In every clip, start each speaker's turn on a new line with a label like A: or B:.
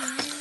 A: Este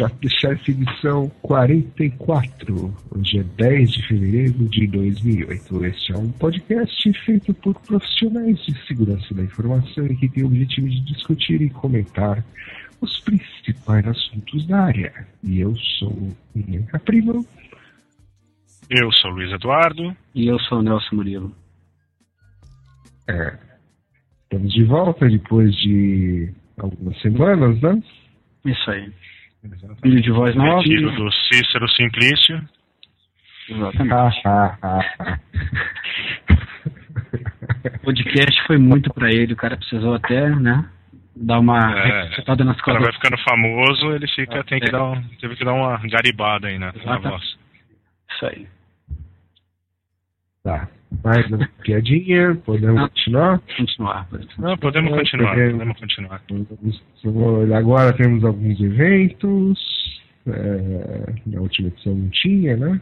A: é o iShop Chef edição 44. Hoje é 10 de fevereiro de 2008. Este é um podcast feito por profissionais de segurança da informação e que tem o objetivo de discutir e comentar os principais assuntos da área. E eu sou o Inca Primo.
B: Eu sou o Luiz Eduardo.
C: E eu sou o Nelson Murilo.
A: É, estamos de volta depois de algumas semanas, né?
C: Isso aí. Filho de voz nova.
B: Filho do Cícero Simplício.
C: Exatamente. o podcast foi muito para ele, o cara precisou até, né? Dar uma
B: é, nas costas. O cara vai ficando famoso, ele fica, tem que é. dar um, teve que dar uma garibada aí, né? Na voz.
C: Isso aí.
A: Tá. Mais uma piadinha, podemos Não,
C: continuar? Continuar.
B: Podemos Não, podemos continuar, podemos continuar.
A: Agora temos alguns eventos, é, na última edição não tinha, né?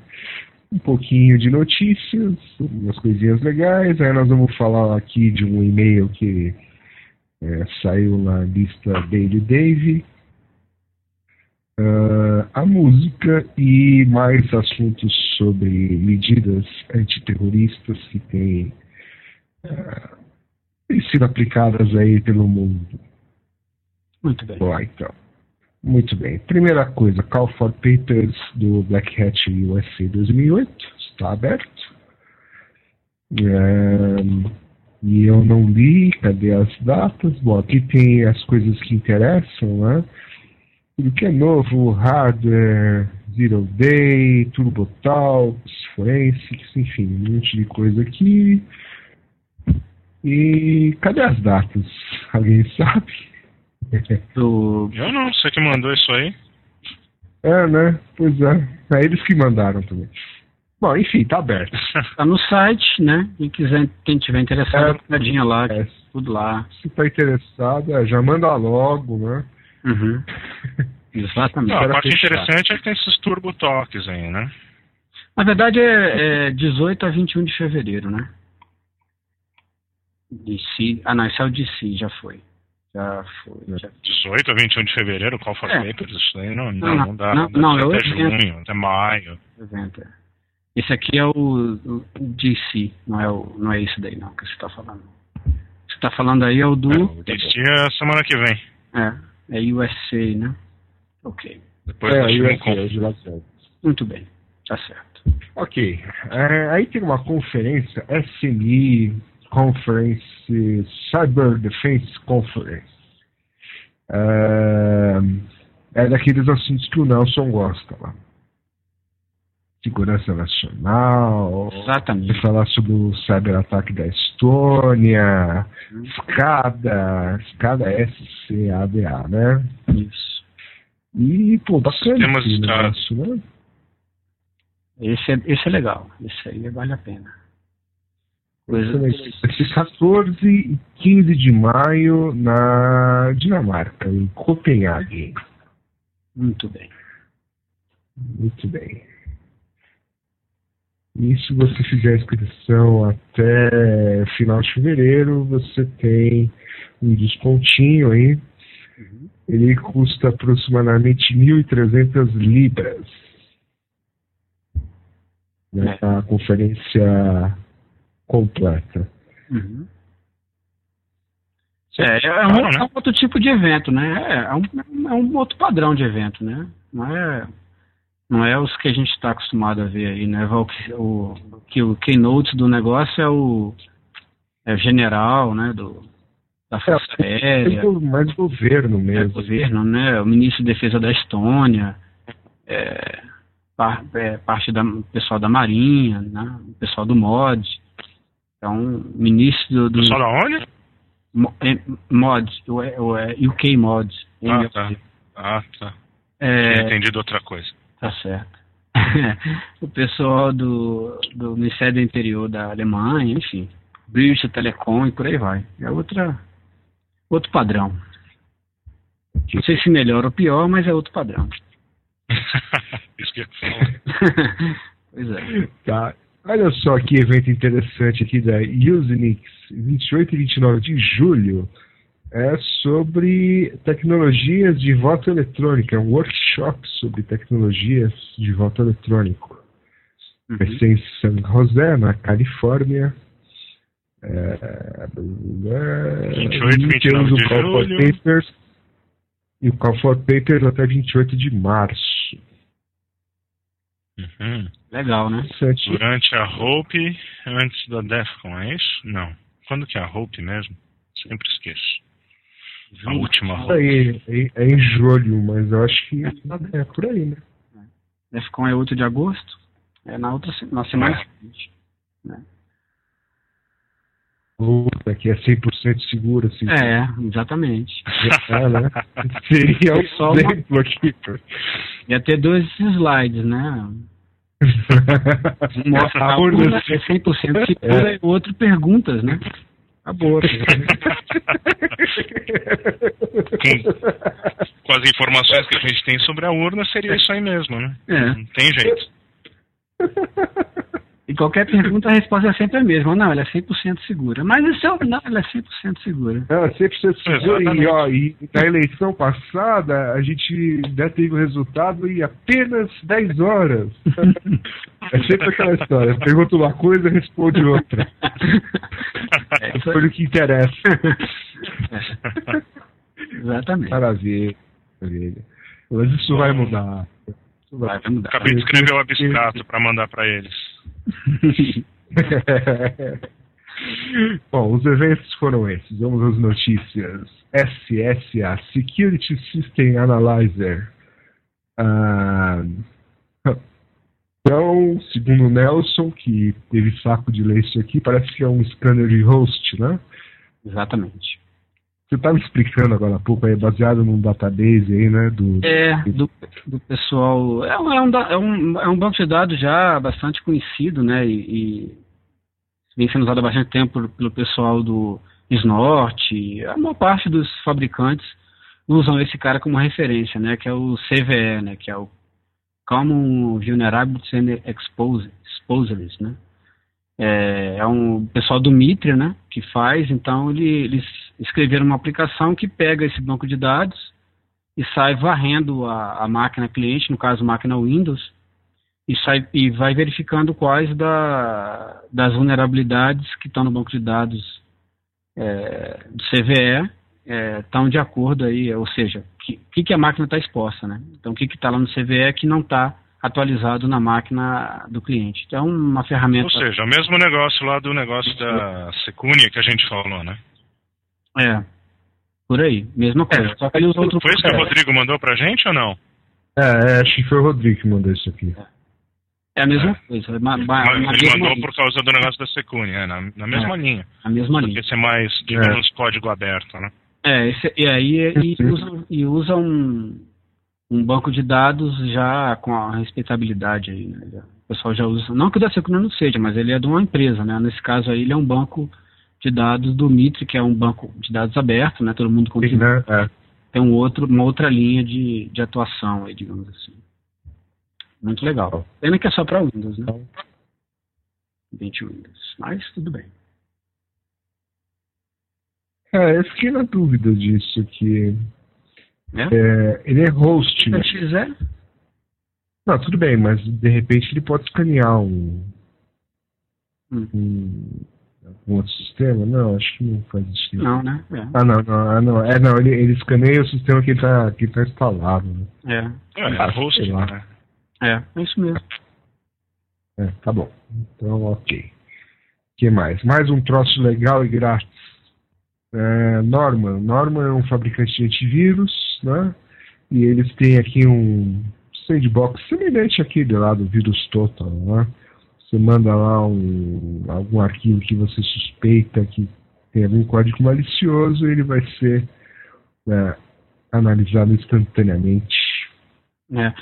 A: Um pouquinho de notícias, umas coisinhas legais, aí nós vamos falar aqui de um e-mail que é, saiu na lista Daily Dave, uh, a música e mais assuntos sobre medidas antiterroristas que têm uh, sido aplicadas aí pelo mundo.
C: Muito bem.
A: Bom, então. Muito bem. Primeira coisa, Call for Papers do Black Hat USA 2008 está aberto. É, e eu não li, cadê as datas? Bom, aqui tem as coisas que interessam, né? Tudo que é novo, hardware, Zero Day, Turbo Talks, Forensics, enfim, um monte de coisa aqui. E cadê as datas? Alguém sabe?
B: Do... Eu não, você que mandou isso aí.
A: É, né? Pois é. É eles que mandaram também. Bom, enfim, tá aberto.
C: Tá no site, né? Quem quiser, quem tiver interessado, é, uma lá, é, tudo lá.
A: Se tá interessado, é, já manda logo, né?
C: Uhum. Exatamente. Não,
B: a parte interessante é que tem esses turbo toques aí, né?
C: Na verdade é, é 18 a 21 de fevereiro, né? DC. Ah não, esse é o DC, já foi. Já foi. Já...
B: 18 a 21 de fevereiro, qual for é. papers? Isso aí não, não,
C: não,
B: não dá.
C: Não, não, é
B: até junho, até maio.
C: Evento. Esse aqui é o, o DC, não é, o, não é esse daí não que você está falando. Você está falando aí é o do. É,
B: o DC é semana que vem.
C: É. É USA, né? Ok.
B: Depois
A: é, USA, é
C: Muito bem, tá certo.
A: Ok. É, aí tem uma conferência, SMI Conference, Cyber Defense Conference. É, é daqueles assuntos que o Nelson gosta lá segurança nacional.
C: Exatamente.
A: Falar sobre o cyberataque da Estônia, hum. SCADA, SCADA S-C-A-D-A, né?
C: Isso.
A: E, pô, bacana esse negócio, né?
C: Esse é, esse é legal, esse aí vale a pena.
A: Coisa... Esse 14 e 15 de maio na Dinamarca, em Copenhague.
C: Muito bem.
A: Muito bem. E se você fizer a inscrição até final de fevereiro, você tem um descontinho aí. Uhum. Ele custa aproximadamente 1.300 libras. Né, é. A conferência completa.
C: Uhum. É, é, um,
B: Claro, né?
C: é um outro tipo de evento, né? É, é um, é um outro padrão de evento, né? Não é, não é os que a gente está acostumado a ver aí, né? O, que- o, que o keynote do negócio é o, é o general, né? Do, da Força Aérea,
A: Mais, mais governo
C: é, o
A: mesmo.
C: governo, né? O ministro de Defesa da Estônia, é, par- é, parte da o pessoal da Marinha, né? O pessoal do MOD. Então, ministro do, do
B: Pessoal da onde?
C: Mo- é, mod, o, é- o é UK mod.
B: Ah, tá. Ah, tá. Tinha
C: É,
B: entendido outra coisa.
C: Tá certo. o pessoal do, do Ministério do Interior da Alemanha, enfim. British Telecom e por aí vai. É outra, outro padrão. Não sei se melhor ou pior, mas é outro padrão.
B: Isso que eu
C: pois é.
A: Tá. Olha só que evento interessante aqui da Usenix, 28 e 29 de julho. É sobre tecnologias de voto eletrônico. É um workshop sobre tecnologias de voto eletrônico. Vai
C: Uhum.
A: ser em San José, na Califórnia. É,
B: 28 e 29
A: o
B: de
A: Call for
B: julho.
A: Papers. E o Call for Papers até 28 de março.
B: Uhum.
C: Legal, né?
B: Durante a Hope, antes da Defcon, é isso? Não. Quando que é a Hope mesmo? Sempre esqueço. A última
A: Isso
B: Hope.
A: aí, é, é em julho, mas eu acho que é por aí, né?
C: Defcon é 8 de agosto. É na outra na semana
B: É.
C: seguinte.
A: Puta, que é 100% seguro, assim.
C: É, exatamente.
A: É, né? Seria um
C: Só uma-
A: exemplo aqui.
C: Ia ter dois slides, né? Um mostra
A: A
C: a
A: urna
C: urna é 100% segura
A: É.
C: e o outro perguntas, né? Acabou.
B: Com as informações que a gente tem sobre a urna, seria isso aí mesmo, né?
C: É.
B: Não tem jeito.
C: E qualquer pergunta a resposta é sempre a mesma. Não, ela é 100% segura. Mas isso é, não, ela é 100% segura.
A: Não, 100% seguro. E,
B: Exatamente.
A: ó, e na eleição passada, a gente já teve o resultado em apenas 10 horas. É sempre aquela história. Pergunta uma coisa, responde outra.
C: É isso
A: Foi o que interessa.
C: Exatamente.
A: Maravilha. Maravilha. Mas isso vai mudar.
C: Vai mudar.
B: Acabei de escrever o abstrato para mandar para eles.
A: Bom, os eventos foram esses. Vamos às notícias. SSA, Security System Analyzer. Ah, então, segundo o Nelson, que teve saco de ler isso aqui, parece que é um scanner de host, né?
C: Exatamente.
A: Você estava explicando agora há pouco, aí, baseado num database aí, né? Do,
C: É, do, do pessoal. É um, é, um, é, é um banco de dados já bastante conhecido, né? E, e vem sendo usado há bastante tempo por- pelo pessoal do Snort. A maior parte dos fabricantes usam esse cara como referência, né? Que é o CVE, né? Que é o Common Vulnerability and Exposures, né? É, é um pessoal do Mitre, né? Que faz, então ele, eles escreveram uma aplicação que pega esse banco de dados e sai varrendo a, a máquina cliente, no caso máquina Windows, e, sai, e vai verificando quais da, das vulnerabilidades que estão no banco de dados é, do CVE estão de acordo aí, ou seja, o que, que, que a máquina está exposta, né? Então, o que está lá no CVE que não está atualizado na máquina do cliente. Então, é uma ferramenta...
B: Ou seja, o mesmo negócio lá do negócio da Secunia que a gente falou, né?
C: É, por aí, mesma coisa. Só que ele usa outro...
B: Foi isso que o Rodrigo mandou pra gente ou não?
A: É, é, acho que foi o Rodrigo que mandou isso aqui.
C: É a mesma coisa. ma- ma-
B: Mas
C: na
B: ele
C: mesma
B: mandou
C: linha,
B: por causa do negócio da Secunia, é, na, na mesma linha.
C: a mesma linha.
B: Porque ser mais, digamos, código aberto, né?
C: É, esse, e aí e usa, e usa um, um banco de dados já com a respeitabilidade aí, né? O pessoal já usa, não que o da Secuna não seja, mas ele é de uma empresa, né? Nesse caso aí ele é um banco de dados do Mitre, que é um banco de dados aberto, né? Todo mundo contribui.
A: né? É.
C: Tem um outro, uma outra linha de, de atuação aí, digamos assim. Muito legal. Pena que é só para Windows, né? 20 Windows. Mas tudo bem.
A: É, eu fiquei na dúvida disso aqui.
C: É?
A: É, ele é host, né?
C: Se quiser,
A: Não, tudo bem, mas de repente ele pode escanear um,
C: Hum.
A: um, algum outro sistema? Não, acho que não faz sentido.
C: Não, né? É.
A: Ah, não, não, ah, não. É, não, ele, ele escaneia o sistema que está que tá instalado. Né?
C: É.
B: É, é host,
A: sei lá.
B: né?
C: É, é isso mesmo.
A: É, tá bom. Então, ok. O que mais? Mais um troço legal e grátis. É, Norman. Norman é um fabricante de antivírus, né? E eles têm aqui um sandbox semelhante àquele lá do vírus Total, né? Você manda lá um, algum arquivo que você suspeita que tem algum código malicioso ele vai ser né, analisado instantaneamente.
C: É.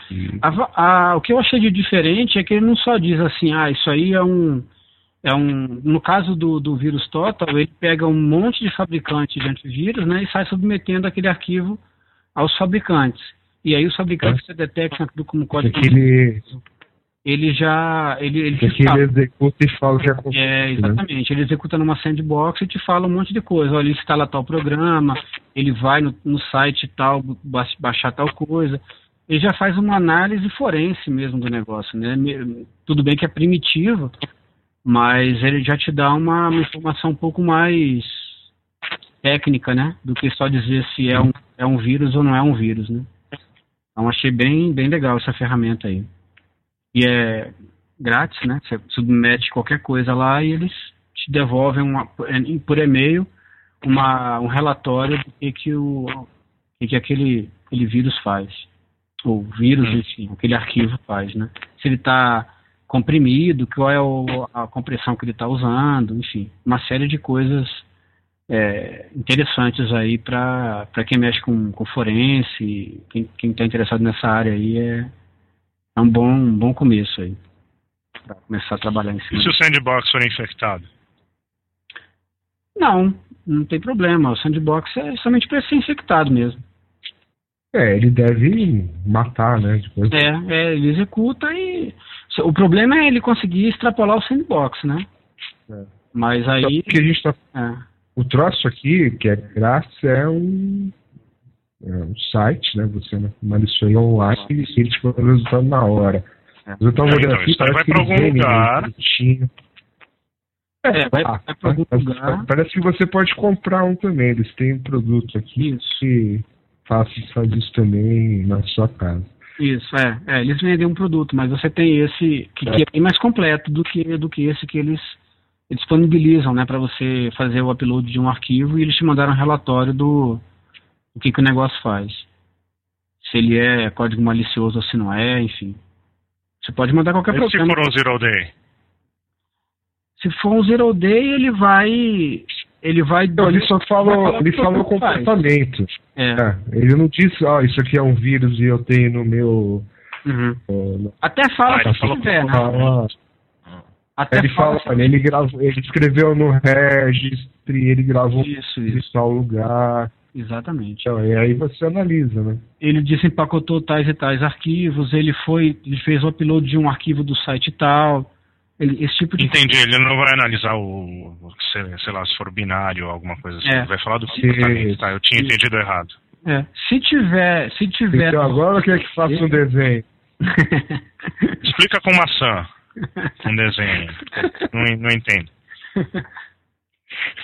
C: A a- o que eu achei de diferente é que ele não só diz assim, ah, isso aí é um. É um no caso do, do vírus Total, ele pega um monte de fabricantes de antivírus né, e sai submetendo aquele arquivo aos fabricantes. E aí os fabricantes que detectam aquilo como código
A: aquele,
C: ele já. Ele, ele
A: que
C: te fala.
A: aquele executa e fala o que aconteceu.
C: É,
A: né?
C: exatamente. Ele executa numa sandbox e te fala um monte de coisa. Olha, ele instala tal programa, ele vai no, no site tal, ba- baixar tal coisa. Ele já faz uma análise forense mesmo do negócio, né? Tudo bem que é primitivo, mas ele já te dá uma, uma informação um pouco mais técnica, né? Do que só dizer se é um, é um vírus ou não é um vírus, né? Então achei bem, bem legal essa ferramenta aí. E é grátis, né? Você submete qualquer coisa lá e eles te devolvem uma, por e-mail uma, um relatório do que, que, o, que, que aquele, aquele vírus faz. Ou vírus,
B: Hum.
C: enfim, aquele arquivo faz, né? Se ele está comprimido, qual é o, a compressão que ele está usando, enfim, uma série de coisas é, interessantes aí para quem mexe com, com forense, quem está interessado nessa área aí é, é um bom, um bom começo aí para começar a trabalhar em
B: E
C: cima.
B: se o sandbox for infectado?
C: Não, não tem problema. O sandbox é somente para ser infectado mesmo.
A: É, ele deve matar, né? Depois.
C: É, é, ele executa e o problema é ele conseguir extrapolar o sandbox, né?
A: É.
C: Mas
A: Só
C: aí,
A: que a gente tá
C: é,
A: O troço aqui, que é grátis, é um, um site, né? Você malicioa ele online e ele te manda o resultado na hora.
C: É.
A: Eu tava
B: É,
A: olhando
B: então, isso vai
A: que eles
B: algum
A: vendem
B: lugar.
C: É, vai-
A: Ah,
C: vai pra algum
A: mas-
C: lugar.
A: Parece que você pode comprar um também. Eles têm um produto aqui
C: Isso.
A: que faz, faz isso também na sua casa.
C: Isso, é, é, Eles vendem um produto, mas você tem esse que, que é bem mais completo do que, do que esse que eles eles disponibilizam, né, para você fazer o upload de um arquivo e eles te mandaram um relatório do, do que, que o negócio faz. Se ele é código malicioso ou se não é, enfim. Você pode mandar qualquer
B: E se for um zero day?
C: Se for um zero day, ele vai. Ele vai.
A: Então, ele só
C: falar
A: ele
C: o
A: falou
C: que faz.
A: comportamento.
C: É.
A: É, ele não disse, ó, isso aqui é um vírus e eu tenho no meu.
C: uhum.
A: ó,
C: Até fala
B: Ah,
C: se tiver, né?
A: fala-
C: Até
A: Ele fala,
C: se-
A: olha, ele, gravou, ele escreveu no registry, ele gravou
C: Isso,
A: em
C: isso.
A: tal lugar.
C: Exatamente.
A: Então, e aí você analisa, né?
C: ele desempacotou tais e tais arquivos, ele foi, ele fez o upload de um arquivo do site tal, ele, esse tipo de
B: Entendi, ele não vai analisar o, o- sei, sei lá, se for binário ou alguma coisa assim.
C: É.
B: Ele vai falar do comportamento, tá? Eu tinha entendido errado.
C: É, se tiver, se tiver
A: Então agora eu quero que faça um desenho.
B: Explica com maçã um desenho. Não, não entendo.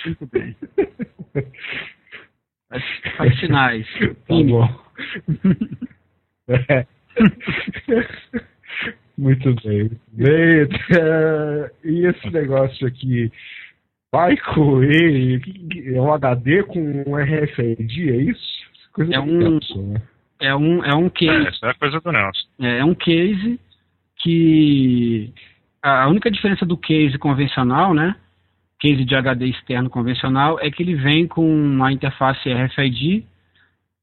C: Muito bem. Faz, faz sinais.
A: Tá bom. É. Muito bem. Bem, é, e esse negócio aqui vai correr é um HD com um RFID, é isso? Coisa
C: É um-
A: cápsula, né?
C: É um, é um
B: É,
C: case,
B: essa é a coisa do Nelson.
C: é um case que a única diferença do case convencional, né? Case de HD externo convencional é que ele vem com uma interface RFID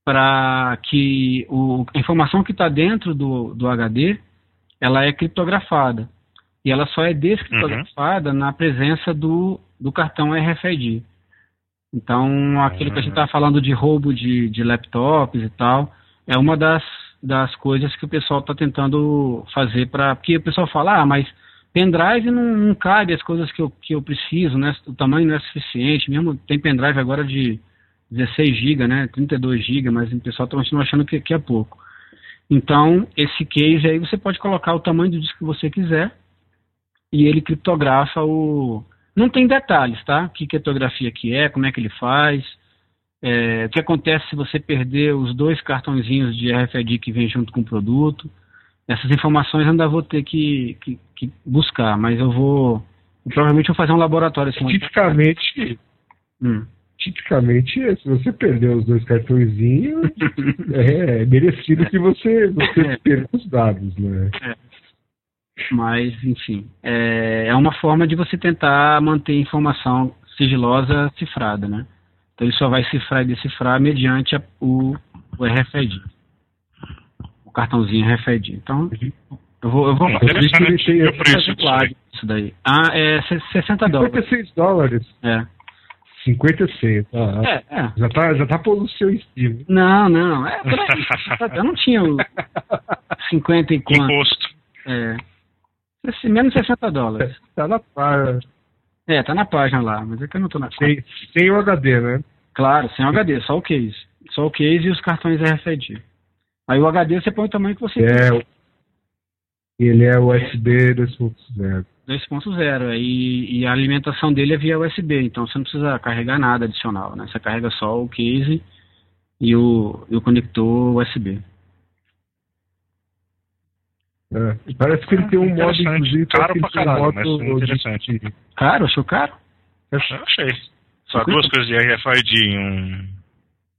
C: para que o, a informação que está dentro do, do HD ela é criptografada e ela só é descriptografada na presença do, do cartão RFID. Então, aquilo que a gente está falando de roubo de, de laptops e tal, é uma das, das coisas que o pessoal está tentando fazer para. Porque o pessoal fala, ah, mas pendrive não, não cabe as coisas que eu, que eu preciso, né? O tamanho não é suficiente. Mesmo tem pendrive agora de 16 GB, né? 32 GB, mas o pessoal está achando que, que é pouco. Então, esse case aí você pode colocar o tamanho do disco que você quiser e ele criptografa o, Não tem detalhes, tá? Que criptografia que é, como é que ele faz, é, o que acontece se você perder os dois cartõezinhos de RFID que vem junto com o produto. Essas informações ainda vou ter que, que, que buscar, mas eu vou. Eu provavelmente vou fazer um laboratório assim.
A: Tipicamente. Hum. Tipicamente, se você perder os dois cartõezinhos, é, é merecido que você, você é. perca os dados, né? É.
C: Mas, enfim, é, é uma forma de você tentar manter informação sigilosa cifrada, né? Então ele só vai cifrar e decifrar mediante a, o, o RFID. Cartãozinho RFID. Então, eu vou, eu vou
B: fazer o preço
C: isso daí. Ah, é 60 dólares.
A: 56 dólares.
C: É.
A: 56. Ah, é, é. Já tá, já tá pondo o seu estilo.
C: Não, não. É, eu não tinha o 50 e quanto.
B: Imposto.
C: É. Menos 60 dólares.
A: Tá na página.
C: É, tá na página lá, mas é que eu não tô na
A: sem, sem o HD, né?
C: Claro, sem o HD, só o case. Só o case e os cartões RFID. Aí o HD você põe o tamanho que você
A: é, quer. Ele é USB 2.0.
C: 2.0 e, e a alimentação dele é via USB, então você não precisa carregar nada adicional, né? Você carrega só o case e o, e o conector USB.
A: É. Parece que ele tem um modo, inclusive,
B: caro pra caralho, mas interessante.
C: De... Caro? Achou caro?
B: Eu achei. Só duas coisas de RFID em um,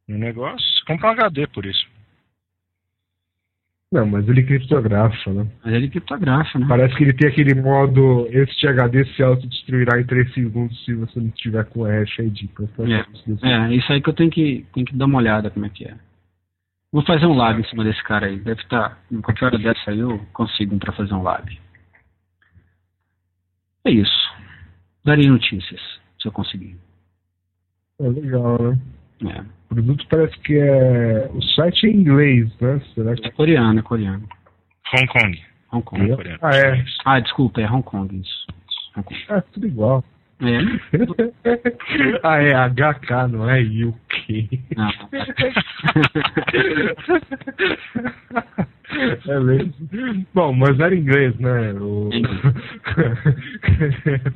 B: um negócio. Compra um HD por isso.
A: Não, mas ele criptografa, né?
C: Mas ele criptografa, né?
A: Parece que ele tem aquele modo, este HD se autodestruirá em 3 segundos se você não estiver com RFID.
C: É, é, isso aí que eu tenho que, tenho que dar uma olhada como é que é. Vou fazer um lab em cima desse cara aí. Deve estar. Tá, em qualquer hora dessa aí eu consigo para fazer um lab. É isso. Darei notícias, se eu conseguir.
A: É legal, né?
C: É.
A: O produto parece que é. O site é em inglês, né? Será que...
C: É coreano, é coreano.
B: Hong Kong.
C: Hong Kong.
B: É
A: ah, é.
C: Ah, desculpa, é Hong Kong isso.
A: Hong Kong. É, tudo igual.
C: É.
A: ah, é HK, não é UK.
C: Não.
A: é mesmo. Bom, mas era inglês, né? O...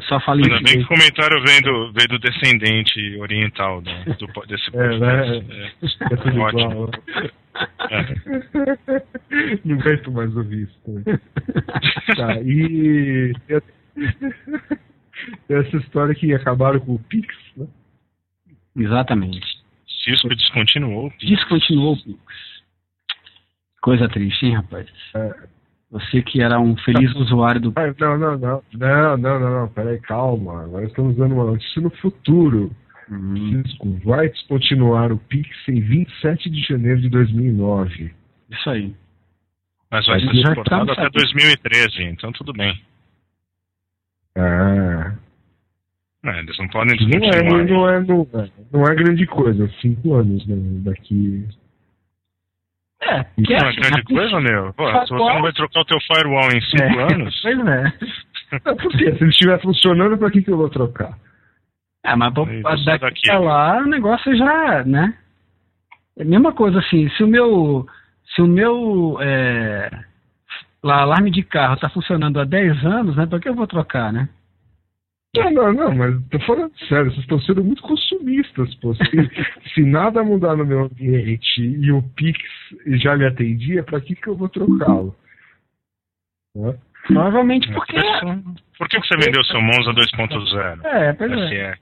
C: Só falei
B: Ainda bem que o comentário vem do, vem do descendente oriental do, do desse
A: podcast. É, né? É, é tudo Ótimo. igual. É. Não aguento mais ouvir isso. Tá, e essa história que acabaram com o Pix, né?
C: Exatamente.
B: Cisco descontinuou o
C: Pix. Descontinuou o Pix. Coisa triste, hein, rapaz? É. Você que era um feliz usuário do
A: Pix. Não, não, não. Não, não, não, não. Peraí, calma. Agora estamos dando uma notícia no futuro. Uhum. Cisco vai descontinuar o Pix em 27 de janeiro de 2009.
C: Isso aí.
B: Mas vai ser suportado até 2013, então tudo bem.
A: Ah.
B: É, eles não podem.
A: Não é, não é, não é, não é grande coisa, cinco anos né, daqui.
C: É,
B: que não é, é grande coisa, meu. Pô, se você não vai trocar o teu firewall em cinco é. anos.
C: Pois é.
A: Por quê? Se ele estiver funcionando, pra que, que eu vou trocar?
C: É, mas pra, daqui, daqui pra lá o negócio já, né? É a mesma coisa assim, se o meu. Se o meu. É, lá, alarme de carro está funcionando há 10 anos, né? Para que eu vou trocar, né?
A: Não, não, não, mas tô falando sério, vocês estão sendo muito consumistas, pô. Se, se nada mudar no meu ambiente e o Pix já me atendia, para que, que eu vou trocá-lo?
C: Provavelmente porque.
B: Por que você vendeu seu Monza 2.0?
C: É, pois é.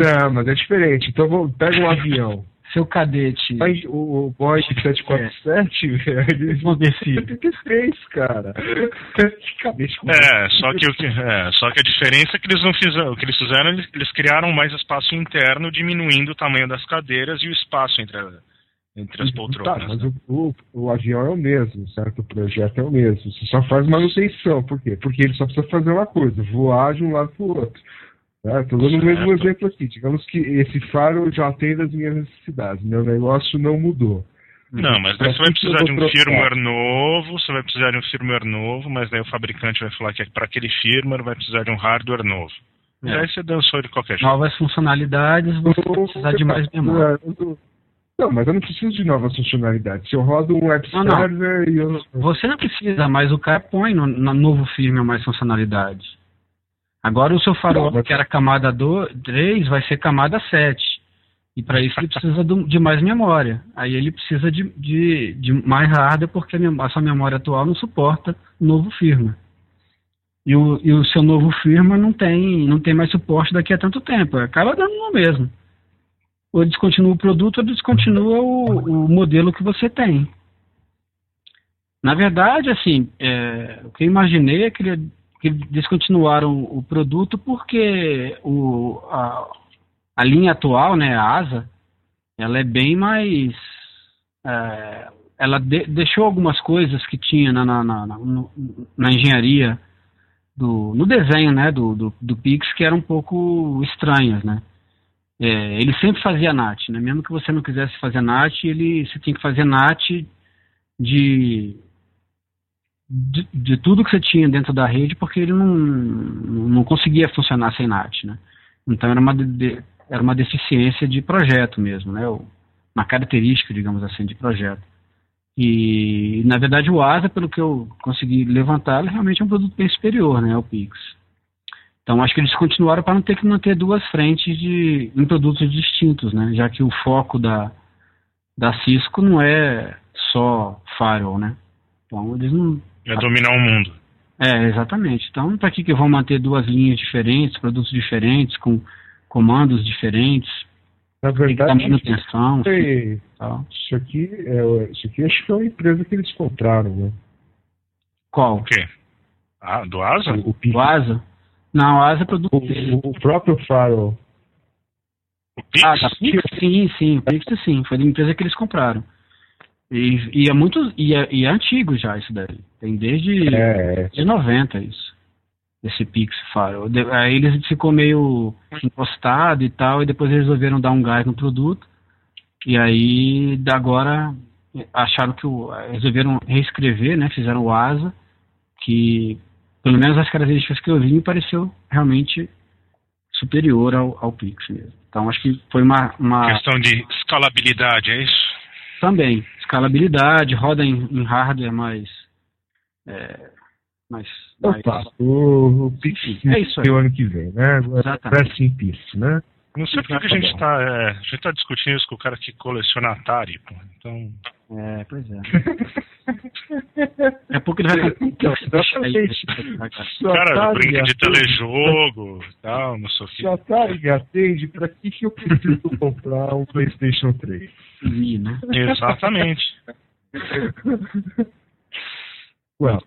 A: Não, mas é diferente. Então vou, pega um avião
C: seu cadete.
A: Mas o, o Boeing 747, é. velho,
C: modecido.
A: 73, cara.
B: é, só que, o que, é, só que a diferença é que eles não fizeram, o que eles fizeram, eles, eles criaram mais espaço interno, diminuindo o tamanho das cadeiras e o espaço entre, a, entre as poltronas.
A: Tá, mas né? o, o, o, avião é o mesmo, certo? O projeto é o mesmo. Você só faz manutenção. Por quê? Porque ele só precisa fazer uma coisa, voar de um lado para o outro. Estou dando o mesmo exemplo aqui. Digamos que esse faro já atende as minhas necessidades. Meu negócio não mudou.
B: Não, mas daí você vai precisar de um firmware novo, você vai precisar de um firmware novo, mas daí o fabricante vai falar que para aquele firmware vai precisar de um hardware novo. É. Daí você dançou de qualquer jeito.
C: Novas funcionalidades, você vai precisar de mais memória.
A: Não, mas eu não preciso de novas funcionalidades. Se eu rodo um web server e eu...
C: Você não precisa, mas o cara põe no, no novo firmware mais funcionalidades. Agora o seu farol, que era camada 3, vai ser camada 7. E para isso ele precisa de mais memória. Aí ele precisa de, de, de mais hardware porque a sua memória atual não suporta o novo firma. E o, e o seu novo firma não tem, não tem mais suporte daqui a tanto tempo. Acaba dando no mesmo. Ou descontinua o produto ou descontinua o, o modelo que você tem. Na verdade, assim, é, o que eu imaginei é que, ele, que descontinuaram o produto porque o, a, a linha atual, né, a ASA, ela é bem mais. É, ela de, deixou algumas coisas que tinha na, na, na, na, engenharia, do, no desenho né, do, do, do Pix, que eram um pouco estranhas. Né? É, ele sempre fazia NAT, né? mesmo que você não quisesse fazer NAT, ele, você tinha que fazer NAT de, de, de, tudo que você tinha dentro da rede, porque ele não, não conseguia funcionar sem NAT. Né? Então era uma, de, era uma deficiência de projeto mesmo, né? uma característica, digamos assim, de projeto. E, na verdade, o ASA, pelo que eu consegui levantar, ele realmente é um produto bem superior né, ao Pix. Então, acho que eles continuaram para não ter que manter duas frentes de, em produtos distintos, né? já que o foco da, da Cisco não é só firewall, né? Então, eles não...
B: É dominar o mundo.
C: É, exatamente. Então, para que, que vão manter duas linhas diferentes, produtos diferentes, com comandos diferentes.
A: Na verdade, manutenção, foi, isso aqui, é, isso aqui acho que é uma empresa que eles compraram, né?
C: Qual?
B: O quê? Ah, do Asa?
C: O, o do Asa? Não, o Asa é produto
A: o, o, próprio Firewall.
C: O Pix? Ah, da Pix? Sim, sim, o Pix sim, foi da empresa que eles compraram. E, e é muito, e é, e é antigo já isso daí. Tem desde, é. desde 90 isso esse Pix Firewall. Aí eles ficou meio encostado e tal, e depois eles resolveram dar um gás no produto. E aí, agora, acharam que o, resolveram reescrever, né? Fizeram o ASA, que pelo menos as características que eu vi me pareceu realmente superior ao, ao Pix mesmo. Então acho que foi uma, uma
B: questão de escalabilidade, é isso?
C: Também escalabilidade, roda em, em hardware mais é, mas,
A: Opa, mas... o, o Pix é isso aí. o ano que vem, né? Exatamente. em Peace, né?
B: Não sei porque que a gente está é, a gente tá discutindo isso com o cara que coleciona Atari, pô. Então.
C: É, pois é. é porque ele vai
A: então,
B: Cara, brinca de telejogo e tal, não sei o que.
A: Se a Atari me atende, pra que, que eu preciso comprar um PlayStation 3?
C: Sim, né?
B: Exatamente.
A: well,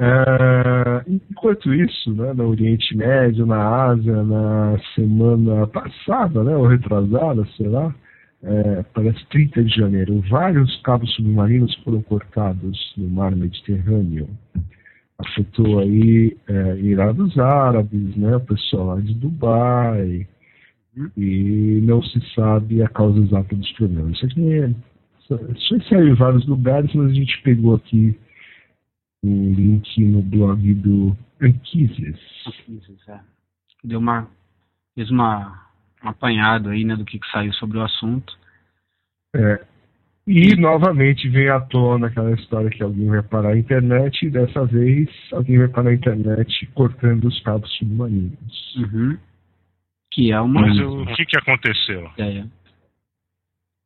A: Uh, enquanto isso, né, no Oriente Médio, na Ásia, na semana passada, né, ou retrasada, sei lá, é, parece 30 de janeiro, vários cabos submarinos foram cortados no mar Mediterrâneo. Afetou aí é, Emirados Árabes, né, o pessoal lá de Dubai, e não se sabe a causa exata dos problemas. Isso aqui é, isso saiu em vários lugares, mas a gente pegou aqui o link no blog do Anquises.
C: Anquises, é. Deu uma. fez uma, um apanhado aí, né, do que, que saiu sobre o assunto.
A: É. E novamente vem à tona aquela história que alguém vai parar a internet e dessa vez alguém vai parar a internet cortando os cabos submarinos.
C: Uhum. Que é uma.
B: Mas o que, que aconteceu?
C: É.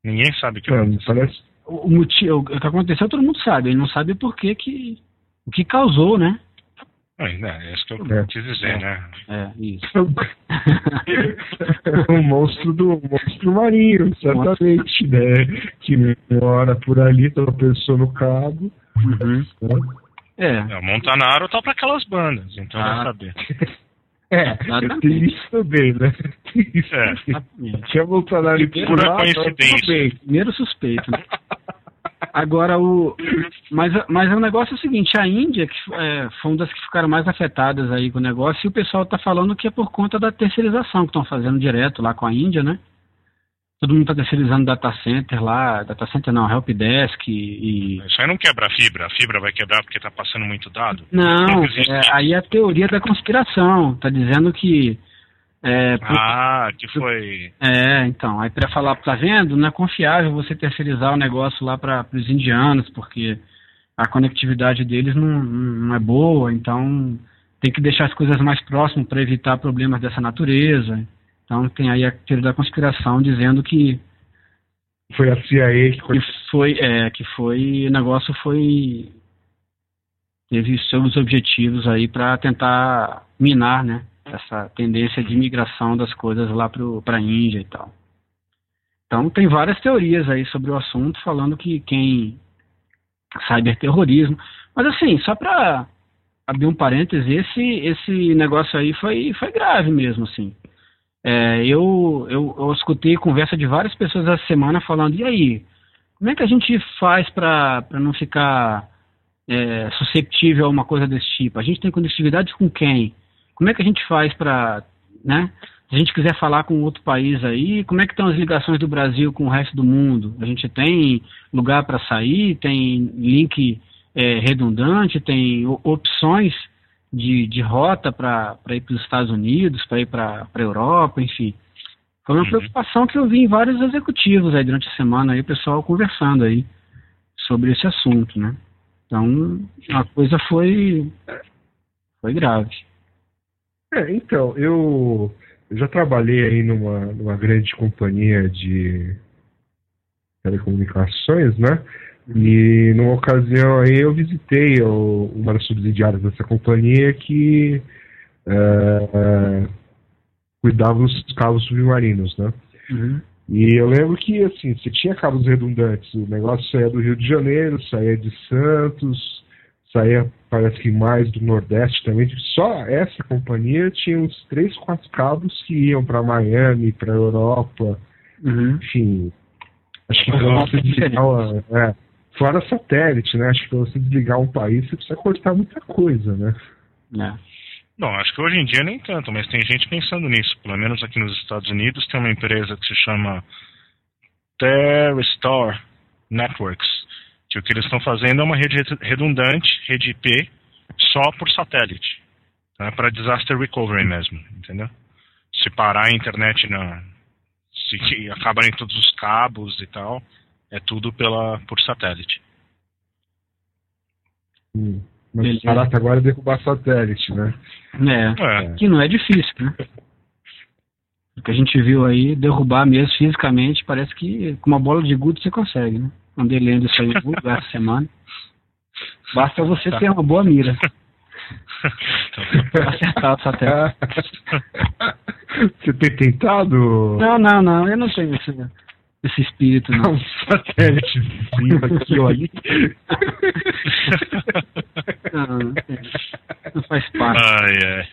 B: Ninguém sabe o que
A: é, aconteceu. Parece...
C: O, motivo, o que aconteceu todo mundo sabe, ele não sabe por que, que o que causou, né?
B: É, é isso que eu é. quis dizer, né?
C: É, isso.
A: o monstro do monstro marinho, certamente, né? Que mora por ali, tropeçou no cabo.
C: Uhum. Né?
B: É. é. O Montanaro tá para aquelas bandas, então ah. vai saber.
A: É, tem isso também, né? Isso.
B: É.
A: Tinha Montanaro
B: por pura coincidência.
C: Primeiro suspeito, né? Agora, o, mas, mas o negócio é o seguinte, a Índia que é, foi uma das que ficaram mais afetadas aí com o negócio, e o pessoal está falando que é por conta da terceirização que estão fazendo direto lá com a Índia, né? Todo mundo está terceirizando data center lá, data center não, helpdesk e...
B: Isso aí não quebra a fibra, a fibra vai quebrar porque está passando muito dado?
C: Não, é, aí é a teoria da conspiração, está dizendo que é,
B: por... Ah, que foi.
C: É, então, aí para falar, tá vendo? Não é confiável você terceirizar o negócio lá para os indianos, porque a conectividade deles não, não é boa, então tem que deixar as coisas mais próximas para evitar problemas dessa natureza. Então tem aí a teoria da conspiração dizendo que
A: foi a CIA que,
C: que foi é que foi o negócio foi teve seus objetivos aí para tentar minar, né, essa tendência de migração das coisas lá para a Índia e tal. Então tem várias teorias aí sobre o assunto falando que quem cyberterrorismo, mas assim, só para abrir um parêntese, esse esse negócio aí foi foi grave mesmo, assim. É, eu, eu, eu escutei conversa de várias pessoas essa semana falando, e aí, como é que a gente faz para não ficar é, susceptível a uma coisa desse tipo? A gente tem conectividade com quem? Como é que a gente faz para, né? Se a gente quiser falar com outro país aí, como é que estão as ligações do Brasil com o resto do mundo? A gente tem lugar para sair, tem link é, redundante, tem opções de, de rota para ir para os Estados Unidos, para ir para a Europa, enfim. Foi uma uhum. preocupação que eu vi em vários executivos aí durante a semana, aí, o pessoal conversando aí sobre esse assunto, né? Então, a coisa foi, foi grave.
A: É, então, eu, já trabalhei aí numa, numa grande companhia de telecomunicações, né? E numa ocasião aí eu visitei o, uma das subsidiárias dessa companhia que é, é, cuidava dos cabos submarinos, né? Uhum. E eu lembro que, assim, você tinha cabos redundantes. O negócio saía do Rio de Janeiro, saía de Santos, saía, parece que mais do Nordeste também. Só essa companhia tinha uns três, quatro cabos que iam para Miami, para Europa, uhum. enfim. Acho que para você desligar, é, fora satélite, né? Acho que para você desligar um país você precisa cortar muita coisa, né?
B: É. Não, acho que hoje em dia nem tanto, mas tem gente pensando nisso. Pelo menos aqui nos Estados Unidos tem uma empresa que se chama Terrestore Networks, que o que eles estão fazendo é uma rede redundante, rede IP, só por satélite. Tá? Para disaster recovery mesmo, entendeu? Se parar a internet na. Se acabarem todos os cabos e tal, é tudo pela, por satélite.
A: Hum. Mas barato agora é derrubar satélite, né?
C: É, é, que não é difícil, né? O que a gente viu aí, derrubar mesmo fisicamente, parece que com uma bola de gude você consegue, né? Andei lendo isso aí essa semana. Basta você tá. ter uma boa mira. acertar o satélite.
A: Você tem tentado?
C: Não, não, não, eu não tenho isso esse espírito, não.
A: Um satélitezinho aqui, olha.
C: não, não faz parte.
B: Ai, ai.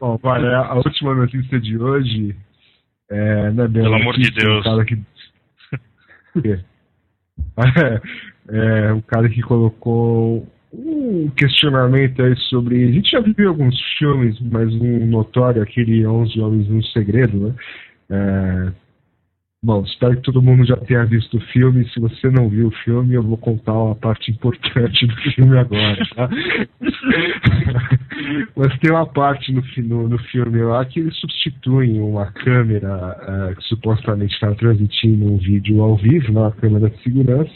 A: Bom, vale, a última notícia de hoje é, né,
B: Pelo amor de Deus.
A: cara que, é, um cara que colocou um questionamento aí sobre. A gente já viu alguns filmes, mas um notório, aquele 11 Homens no Segredo, né? É, Bom, espero que todo mundo já tenha visto o filme. Se você não viu o filme, eu vou contar uma parte importante do filme agora, tá? Mas tem uma parte no, no, no, filme lá que eles substituem uma câmera uh, que supostamente está transmitindo um vídeo ao vivo, né, uma câmera de segurança.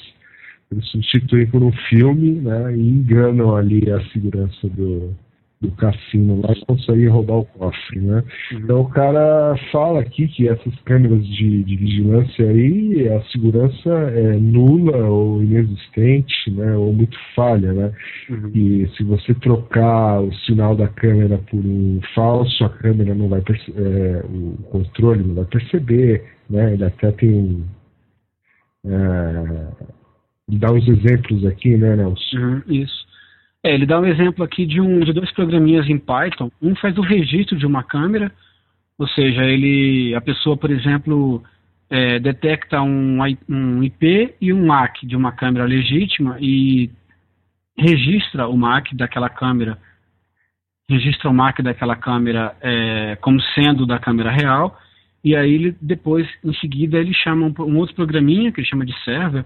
A: Eles substituem por um filme né, e enganam ali a segurança do, do cassino lá e consegue roubar o cofre, né? Uhum. Então o cara fala aqui que essas câmeras de, de vigilância aí, a segurança é nula ou inexistente, né? Ou muito falha, né? Uhum. E se você trocar o sinal da câmera por um falso, a câmera não vai é, o controle não vai perceber, né? Ele até tem um é, dá uns exemplos aqui, né, Nelson?
C: Uhum, isso. É, ele dá um exemplo aqui de, um, de dois programinhas em Python. Um faz o registro de uma câmera, ou seja, ele, a pessoa, por exemplo, é, detecta um, um IP e um MAC de uma câmera legítima e registra o MAC daquela câmera, registra o MAC daquela câmera é, como sendo da câmera real, e aí ele depois, em seguida, ele chama um, um outro programinha que ele chama de server,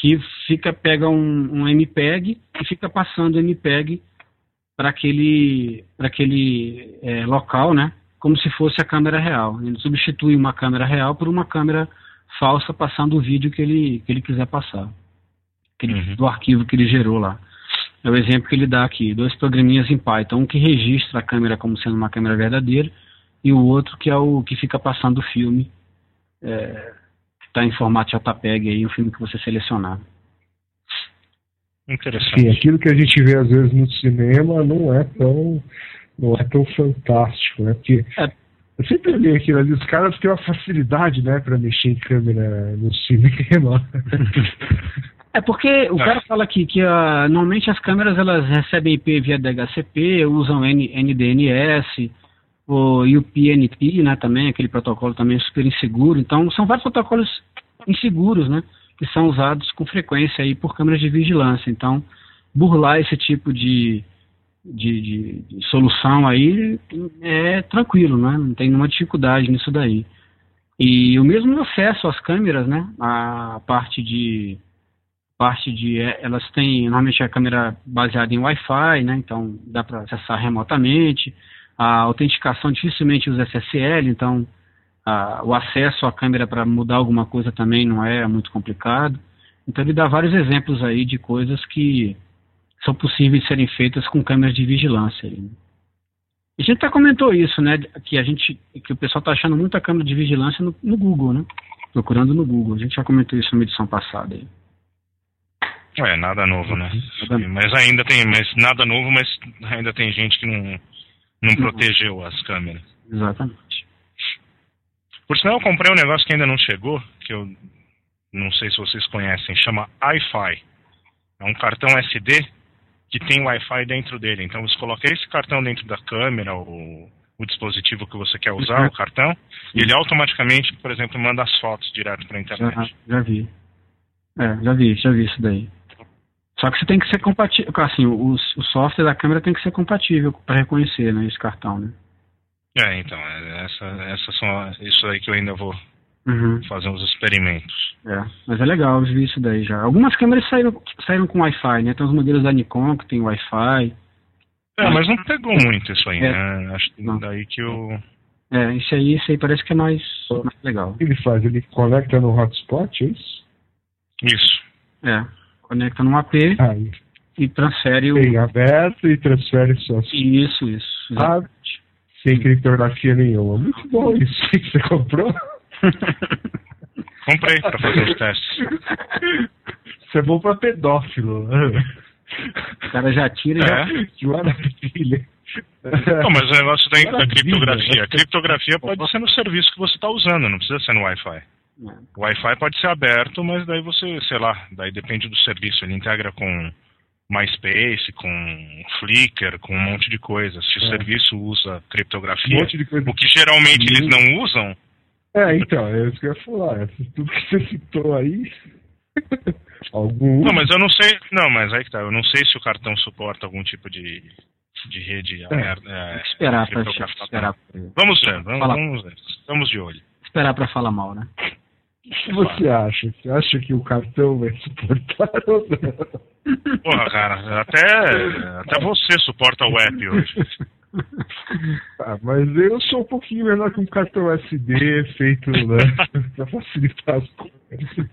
C: que fica pega um, um MPEG e fica passando o MPEG para aquele, pra aquele é, local, né? Como se fosse a câmera real. Ele substitui uma câmera real por uma câmera falsa passando o vídeo que ele, que ele quiser passar. Aquele, uhum. Do arquivo que ele gerou lá. É o exemplo que ele dá aqui, dois programinhas em Python, um que registra a câmera como sendo uma câmera verdadeira e o outro que é o que fica passando o filme, é, em formato JPEG aí, o filme que você selecionar.
A: Interessante. Sim, aquilo que a gente vê às vezes no cinema não é tão, não é tão fantástico, né? Porque é. eu sempre vi aquilo ali, os caras têm uma facilidade, né, para mexer em câmera no cinema.
C: É porque o é. cara fala aqui que uh, normalmente as câmeras elas recebem IP via DHCP, usam N, NDNS, o UPnP, né, também, aquele protocolo também super inseguro. Então, são vários protocolos inseguros, né, que são usados com frequência aí por câmeras de vigilância. Então, burlar esse tipo de, de, de, de solução aí é tranquilo, né, não tem nenhuma dificuldade nisso daí. E o mesmo acesso às câmeras, né, a parte de parte de é, elas têm normalmente a câmera baseada em Wi-Fi, né? Então dá para acessar remotamente. A autenticação dificilmente usa SSL, então a, o acesso à câmera para mudar alguma coisa também não é muito complicado. Então ele dá vários exemplos aí de coisas que são possíveis de serem feitas com câmeras de vigilância. Né? A gente até comentou isso, né? Que a gente, que o pessoal está achando muita câmera de vigilância no, no, Google, né? Procurando no Google. A gente já comentou isso na edição passada. Aí.
B: É, nada novo, né? Mas ainda tem, mas nada novo, mas ainda tem gente que não, não protegeu as câmeras.
C: Exatamente.
B: Por sinal, eu comprei um negócio que ainda não chegou, que eu não sei se vocês conhecem, chama iFi. É um cartão SD que tem Wi-Fi dentro dele. Então você coloca esse cartão dentro da câmera, o, o dispositivo que você quer usar, uhum. o cartão, e ele automaticamente, por exemplo, manda as fotos direto para a internet.
C: Já, já vi. É, já vi, já vi isso daí. Só que você tem que ser compatível, assim, o, o software da câmera tem que ser compatível para reconhecer, né, esse cartão, né?
B: É, então, é, essa, essa são, isso aí que eu ainda vou uhum. fazer uns experimentos.
C: É, mas é legal, eu vi isso daí já. Algumas câmeras saíram, saíram com Wi-Fi, né? Tem os modelos da Nikon que tem Wi-Fi.
B: É, mas não pegou muito isso aí, é. né? Acho que não. daí que eu...
C: É, isso aí, isso aí parece que é mais, mais legal.
A: O que ele faz? Ele conecta no hotspot, é isso?
B: Isso.
C: É conecta num AP Aí. e transfere
A: Tem o. aberto e transfere só.
C: Isso, isso.
A: Ah, sem criptografia nenhuma. Muito bom isso que você comprou.
B: Comprei para fazer os testes.
A: Isso é bom para pedófilo. Né?
C: O cara já tira e é.
A: já. Que maravilha.
B: Não, mas o negócio da, da criptografia. A criptografia pode ser no serviço que você está usando, não precisa ser no Wi-Fi. O Wi-Fi pode ser aberto, mas daí você, sei lá, daí depende do serviço. Ele integra com MySpace, com Flickr, com um monte de coisas. Se é. o serviço usa criptografia, um o que geralmente eles não usam.
A: É, então, é isso que eu ia falar. É tudo que você citou aí. algum.
B: Não, mas eu não sei. Não, mas aí que tá. Eu não sei se o cartão suporta algum tipo de, de rede
C: é. aberta. É, esperar para esperar.
B: Vamos ver, vamos, vamos ver. Estamos de olho.
C: Esperar para falar mal, né?
A: O que você acha? Você acha que o cartão vai suportar ou não?
B: Porra, cara, até, até você suporta o app hoje.
A: Ah, mas eu sou um pouquinho menor que um cartão SD feito né, para facilitar as coisas.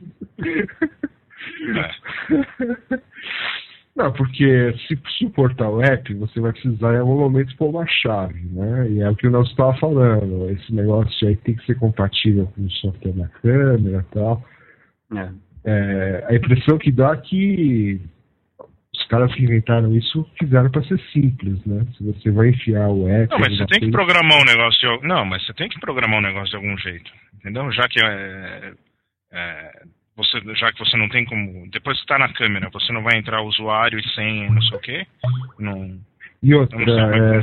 A: É. Não, porque se suportar o app, você vai precisar em algum momento pôr uma chave, né? E é o que nós estava falando. Esse negócio aí tem que ser compatível com o software da câmera e tal. É. É, a impressão que dá é que os caras que inventaram isso fizeram para ser simples, né? Se você vai enfiar o app.
B: Não, mas você tem que programar um negócio de... Não, mas você tem que programar um negócio de algum jeito. Entendeu? Já que é, é você, já que você não tem como. Depois que está na câmera, você não vai entrar usuário e senha, não sei o quê. Não,
A: e outra, é,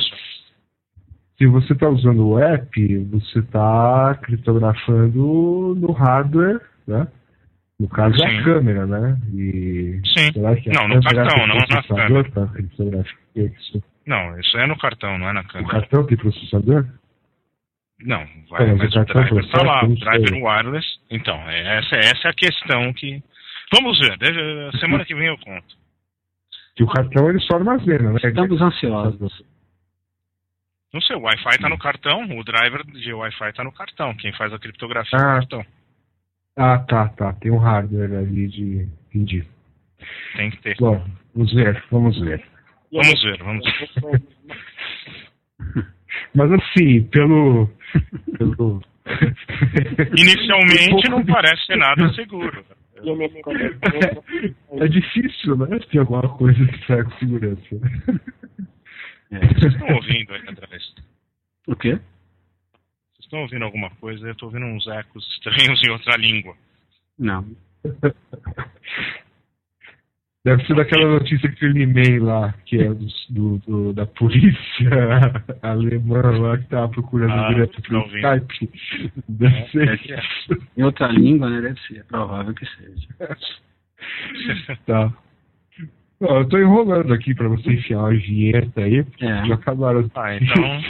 A: se você está usando o app, você está criptografando no hardware, né? No caso Sim. é a câmera, né?
B: E Sim. não, no cartão, não na câmera. Tá isso? Não, isso é no cartão, não é na câmera.
A: O cartão tem processador?
B: Não, vai, é, mas o driver está lá, o driver wireless. Então, é, essa, essa é a questão que. Vamos ver, deixa, semana que vem eu conto.
A: Que o cartão ele só armazena, né?
C: Estamos ansiosos.
B: Não sei, o Wi-Fi está no cartão, o driver de Wi-Fi está no cartão. Quem faz a criptografia ah. é o cartão.
A: Ah, tá, tá. Tem um hardware ali de. Entendi.
B: Tem que ter.
A: Bom, vamos ver, vamos ver.
B: Vamos ver, vamos ver.
A: Mas assim, pelo. Pelo...
B: Inicialmente não parece ser nada seguro.
A: É difícil, né? Ter alguma coisa que saia com segurança.
B: É. Vocês estão ouvindo aí atrás?
C: O quê?
B: Vocês estão ouvindo alguma coisa? Eu estou ouvindo uns ecos estranhos em outra língua.
C: Não.
A: Deve ser daquela notícia que eu limei lá, que é do, do, do da polícia alemã lá que estava procurando ah, direto pelo Skype. Deve é, ser
C: isso. Em outra língua, né? Deve ser. É provável que seja.
A: tá. Bom, eu tô enrolando aqui para você enfiar uma vinheta aí, é. já acabaram.
B: Ah, então.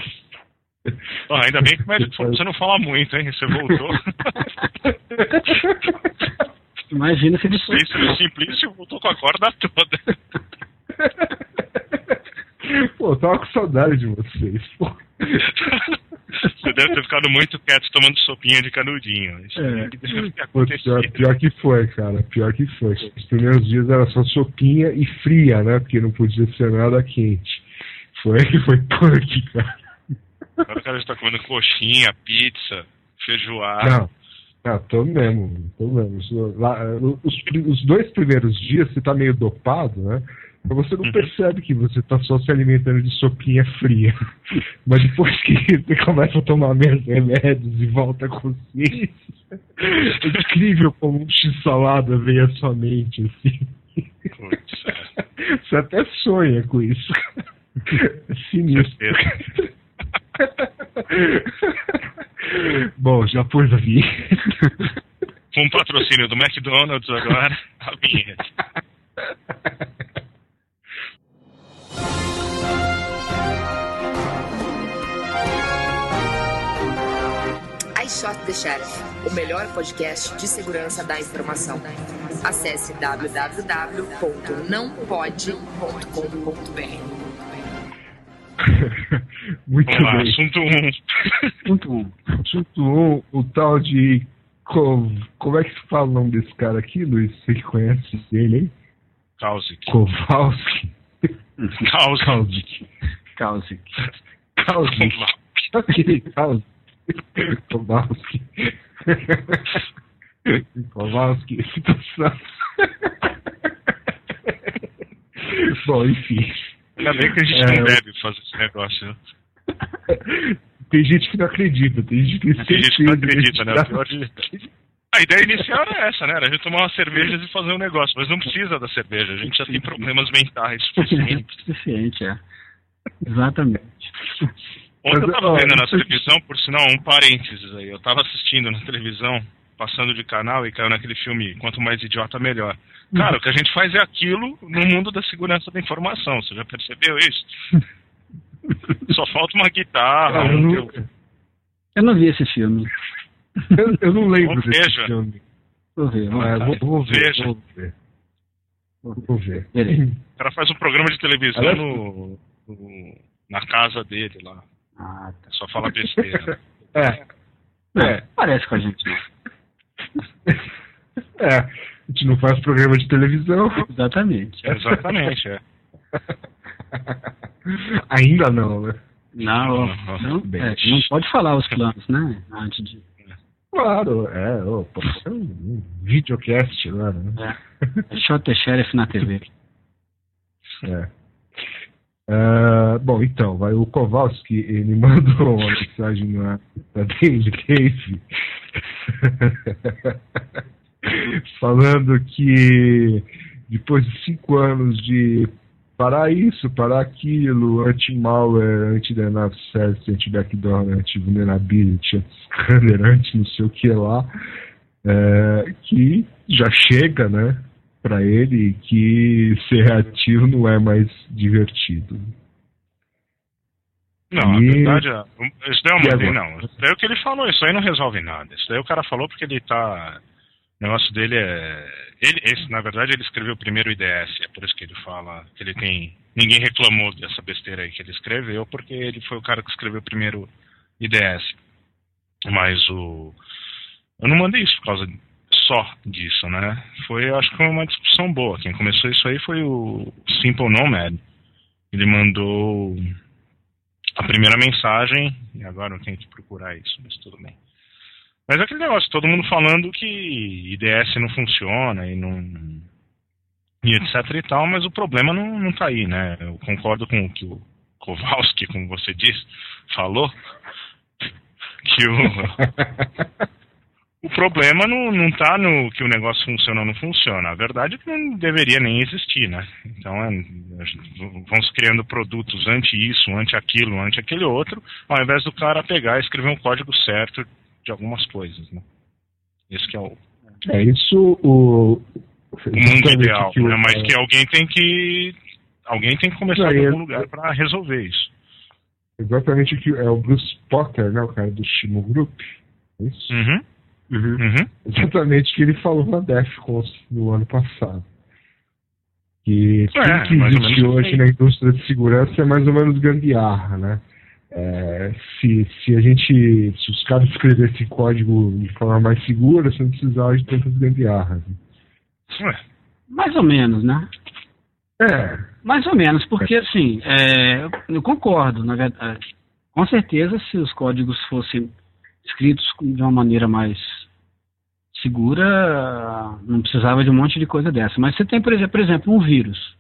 B: Bom, ainda bem que você não fala muito, hein? Você voltou.
C: Imagina se ele fosse.
B: O Simplício voltou com a corda toda.
A: Pô, eu tava com saudade de vocês, pô.
B: Você deve ter ficado muito quieto tomando sopinha de canudinho. Isso é.
A: Pior, pior, que foi, cara. Pior que foi. Os primeiros dias era só sopinha e fria, né? Porque não podia ser nada quente. Foi que foi punk, cara.
B: Agora o cara está comendo coxinha, pizza, feijoada.
A: Não. Ah, tô mesmo, tô mesmo. Lá, os, os, dois primeiros dias você tá meio dopado, né? Você não uhum. percebe que você tá só se alimentando de sopinha fria. Mas depois que você começa a tomar meus remédios e volta a consciência, é incrível como um x-salada vem à sua mente, assim. Você até sonha com isso. É sinistro. Bom, já pôs a vinheta.
B: Com um patrocínio do McDonald's agora, a vinheta.
D: I Shot the Sheriff, o melhor podcast de segurança da informação. Acesse www.nãopode.com.br.
A: Muito Vamos
B: lá, bem. assunto 1. Um.
A: assunto 1. Um. Assunto 1, um, o tal de. Como é que se fala o nome desse cara aqui, Luiz? Você que conhece ele, hein?
B: Kausik.
A: Kowalski.
B: Kausik.
C: Kausik.
A: Kausik. Kausik. Kowalski. Kowalski. Situação. Bom, enfim.
B: Ainda bem que a gente é, não deve fazer esse negócio. Né?
A: tem gente que não acredita, tem gente que,
B: tem gente que não acredita, né? De... A ideia inicial era essa, né? Era a gente tomar umas cervejas e fazer um negócio, mas não precisa da cerveja, a gente já tem problemas mentais suficientes.
C: Suficiente, é. Exatamente.
B: Ontem eu tava vendo na televisão, por sinal, um parênteses aí, eu tava assistindo na televisão, passando de canal e caiu naquele filme Quanto Mais Idiota Melhor. Cara, o que a gente faz é aquilo no mundo da segurança da informação. Você já percebeu isso? Só falta uma guitarra.
C: eu, não... eu, não... vi esse filme.
A: Eu, eu não lembro desse veja. filme.
C: Vou ver, vou,
A: é, vou, vou ver. Veja. Vou ver. Vou ver.
B: O cara faz um programa de televisão no, no, na casa dele lá. Ah, tá. Só fala besteira.
A: é.
C: É. Parece com a gente, né?
A: É. A gente não faz programa de televisão.
C: Exatamente.
B: Exatamente, é.
A: Ainda não, né?
C: Não, não, é, não pode falar os planos, né? Antes de.
A: Claro, é, oh, pode ser um videocast lá, né?
C: É. Shot the Sheriff na TV.
A: É. Uh, bom, então, vai o Kowalski, ele mandou uma mensagem na, na Daily Cave falando que depois de cinco anos de parar isso, parar aquilo, anti-malware, anti-DNS service, anti-backdoor, anti-vulnerability, anti-scanner, anti não sei o que lá, é, que já chega, né, para ele que ser reativo não é mais divertido.
B: Não, e... a verdade é. Isso daí é uma, não. Isso daí é o que ele falou, isso aí não resolve nada. Isso daí o cara falou porque ele tá o negócio dele é. Ele, esse, na verdade, ele escreveu primeiro o IDS, é por isso que ele fala que ele tem. Ninguém reclamou dessa besteira aí que ele escreveu, porque ele foi o cara que escreveu primeiro IDS. Mas o. Eu não mandei isso por causa. Só disso, né? Foi, acho que foi uma discussão boa. Quem começou isso aí foi o Simple Nomad. Ele mandou a primeira mensagem, e agora eu tenho que procurar isso, mas tudo bem. Mas é aquele negócio, todo mundo falando que IDS não funciona e não. e etc e tal, mas o problema não, não tá aí, né? Eu concordo com o que o Kowalski, como você disse, falou, que o. o problema não, não tá no que o negócio funciona ou não funciona. A verdade é que não deveria nem existir, né? Então, é, vamos criando produtos ante isso, ante aquilo, ante aquele outro, ao invés do cara pegar e escrever um código certo de algumas coisas, né? Esse que é o...
A: É isso o...
B: O mundo ideal, que o, né? mas que alguém tem que... Alguém tem que começar em algum lugar para resolver isso.
A: Exatamente o que é o Bruce Potter, né? O cara do Shimo Group. É isso?
B: Uhum.
A: Uhum. Uhum. Exatamente o que ele falou na DEFCON no ano passado. Que tudo é, que existe hoje na indústria de segurança é mais ou menos gambiarra, né? É, se, se a gente. Se os caras escrevessem código de forma mais segura, você não precisava de tantas gambiarras.
C: Ué. Mais ou menos, né?
A: É.
C: Mais ou menos, porque assim, é, eu concordo, na verdade. Com certeza, se os códigos fossem escritos de uma maneira mais segura, não precisava de um monte de coisa dessa. Mas você tem, por exemplo, um vírus.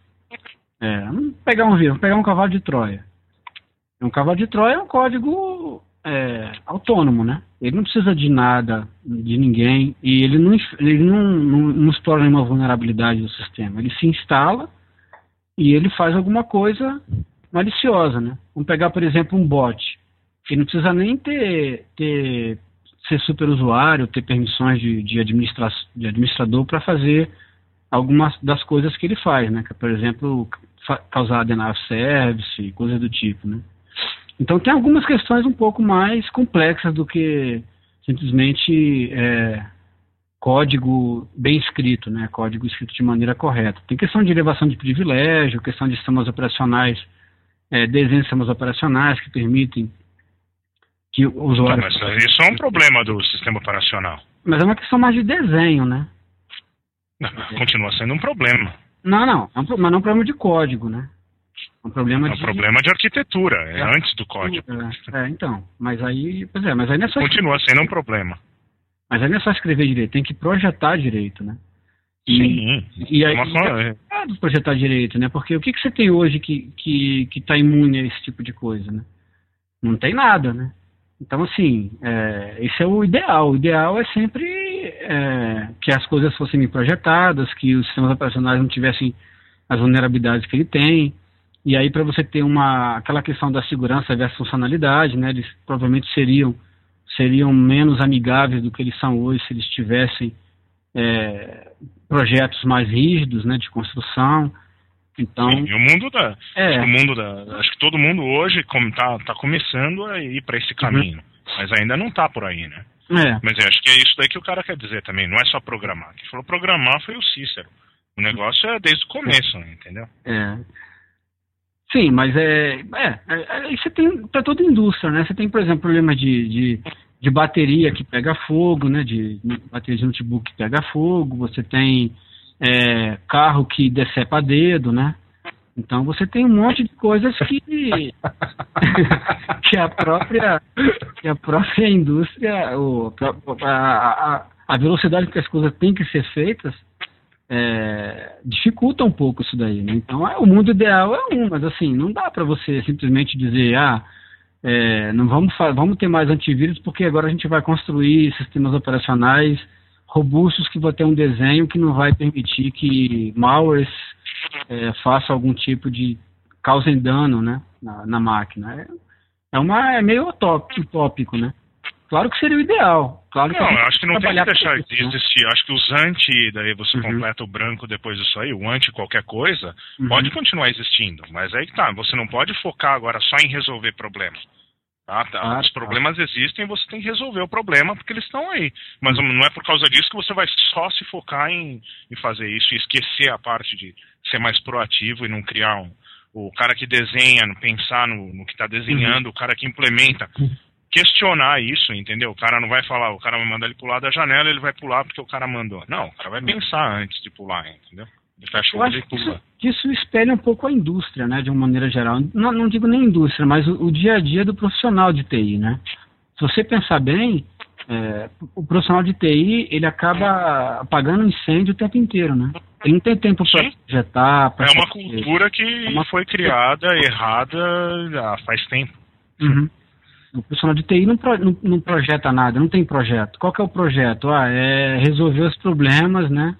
C: É, vamos pegar um vírus, vamos pegar um cavalo de Troia. Um cavalo de Troia é um código é, autônomo, né? Ele não precisa de nada, de ninguém, e ele não, ele não, não, não explora nenhuma vulnerabilidade do sistema. Ele se instala e ele faz alguma coisa maliciosa, né? Vamos pegar, por exemplo, um bot. Ele não precisa nem ter, ter ser superusuário, ter permissões de, de, administra de administrador para fazer algumas das coisas que ele faz, né? Por exemplo, causar of service, coisas do tipo, né? Então tem algumas questões um pouco mais complexas do que simplesmente é, código bem escrito, né? Código escrito de maneira correta. Tem questão de elevação de privilégio, questão de sistemas operacionais, é, desenhos de sistemas operacionais que permitem que o usuário.
B: Então, mas isso é um problema do sistema operacional.
C: Mas é uma questão mais de desenho, né?
B: Não, continua sendo um problema.
C: Não, não, é um, mas não é um problema de código, né?
B: É
C: um problema
B: é um
C: de...
B: problema de arquitetura, é, é antes do código.
C: É, é, então, mas aí, pois é, mas aí não é só
B: Continua sendo um problema.
C: Mas aí não é só escrever direito, tem que projetar direito, né?
B: E, Sim.
C: E aí, é, é projetar direito, né? Porque o que, que você tem hoje que que que está imune a esse tipo de coisa, né? Não tem nada, né? Então, assim, é, esse é o ideal. O ideal é sempre é, que as coisas fossem projetadas, que os sistemas operacionais não tivessem as vulnerabilidades que ele tem. E aí, para você ter uma aquela questão da segurança versus funcionalidade, né, eles provavelmente seriam seriam menos amigáveis do que eles são hoje se eles tivessem é, projetos mais rígidos, né, de construção. Então,
B: Sim, e o mundo da, é. o mundo da, acho que todo mundo hoje como tá, tá começando a ir para esse uhum. caminho, uhum. mas ainda não tá por aí, né?
C: É.
B: Mas eu acho que é isso daí que o cara quer dizer também, não é só programar. Quem falou programar foi o Cícero. O negócio é desde o começo, né, entendeu?
C: É. Sim, mas é, é, é, é você tem para toda indústria, né? Você tem, por exemplo, problema de, de, de bateria que pega fogo, né? De, de bateria de notebook que pega fogo. Você tem é, carro que decepa dedo, né? Então você tem um monte de coisas que que a própria que a própria indústria, o, a, a, a velocidade que as coisas têm que ser feitas é, dificulta um pouco isso daí. Né? Então é, o mundo ideal é um, mas assim não dá para você simplesmente dizer ah é, não vamos vamos ter mais antivírus porque agora a gente vai construir sistemas operacionais robustos que vão ter um desenho que não vai permitir que malwares é, façam algum tipo de causem dano né, na, na máquina. É, é, uma, é meio utópico, né? Claro que seria o ideal. Claro
B: não, eu acho que não tem que deixar de né? existir. Acho que os anti, daí você uhum. completa o branco depois disso aí, o anti qualquer coisa, uhum. pode continuar existindo. Mas aí que tá, você não pode focar agora só em resolver problemas. Tá, tá. Ah, Os tá. problemas tá. existem, você tem que resolver o problema porque eles estão aí. Mas não é por causa disso que você vai só se focar em, em fazer isso e esquecer a parte de ser mais proativo e não criar um. O cara que desenha, pensar no, no que está desenhando, uhum. o cara que implementa. questionar isso, entendeu? O cara não vai falar, o cara vai mandar ele pular da janela, ele vai pular porque o cara mandou. Não, o cara vai pensar antes de pular, entendeu? Ele fecha o olho e pula.
C: Isso, isso espelha um pouco a indústria, né, de uma maneira geral. Não, não digo nem indústria, mas o, o, dia a dia do profissional de TI, né? Se você pensar bem, é, o profissional de TI, ele acaba apagando incêndio o tempo inteiro, né? Ele não tem tempo para projetar. Pra
B: é uma cultura que é uma... foi criada errada já faz tempo.
C: Uhum. O profissional de TI não, pro, não, não, projeta nada, não tem projeto. Qual que é o projeto? Ah, é resolver os problemas, né?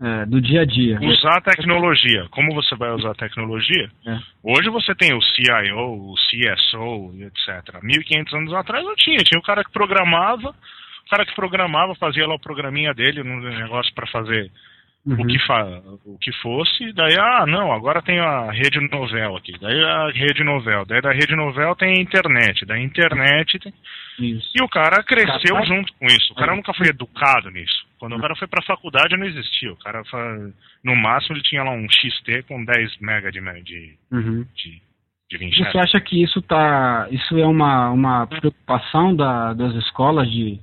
C: É, do dia a dia.
B: Usar a tecnologia. Como você vai usar a tecnologia? É. Hoje você tem o CIO, o CSO, etc. 1500 anos atrás não tinha. Tinha o cara que programava, o cara que programava fazia lá o programinha dele, um negócio para fazer uhum. o, que fa o que fosse, daí, ah, não, agora tem a rede novel aqui, daí a rede novel, daí da rede novel tem a internet, da internet tem... Isso. E o cara cresceu junto com isso, o cara nunca foi educado nisso. Quando o cara foi pra faculdade não existia, o cara, no máximo ele tinha lá um XT com 10 mega de... de, uhum. de
C: você acha que isso tá, isso é uma, uma preocupação da, das escolas de, de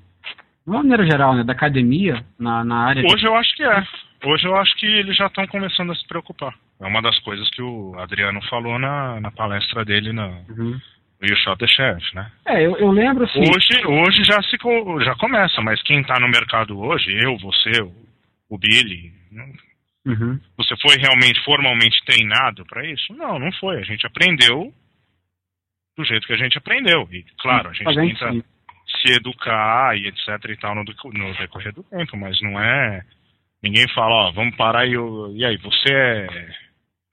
C: uma maneira geral, né, da academia na, na área?
B: Hoje
C: de...
B: eu acho que é. Hoje eu acho que eles já estão começando a se preocupar. É uma das coisas que o Adriano falou na, na palestra dele na, uhum. no You Shot the Sheriff, né?
C: É, eu, eu lembro assim...
B: Hoje, hoje já, se, já começa, mas quem está no mercado hoje, eu, você, o, o Billy... Uhum. Você foi realmente formalmente treinado para isso? Não, não foi. A gente aprendeu do jeito que a gente aprendeu. E, claro, a gente tenta se educar e etc e tal no, no decorrer do tempo, mas não é Ninguém fala, ó, vamos parar e, eu, e aí, você é,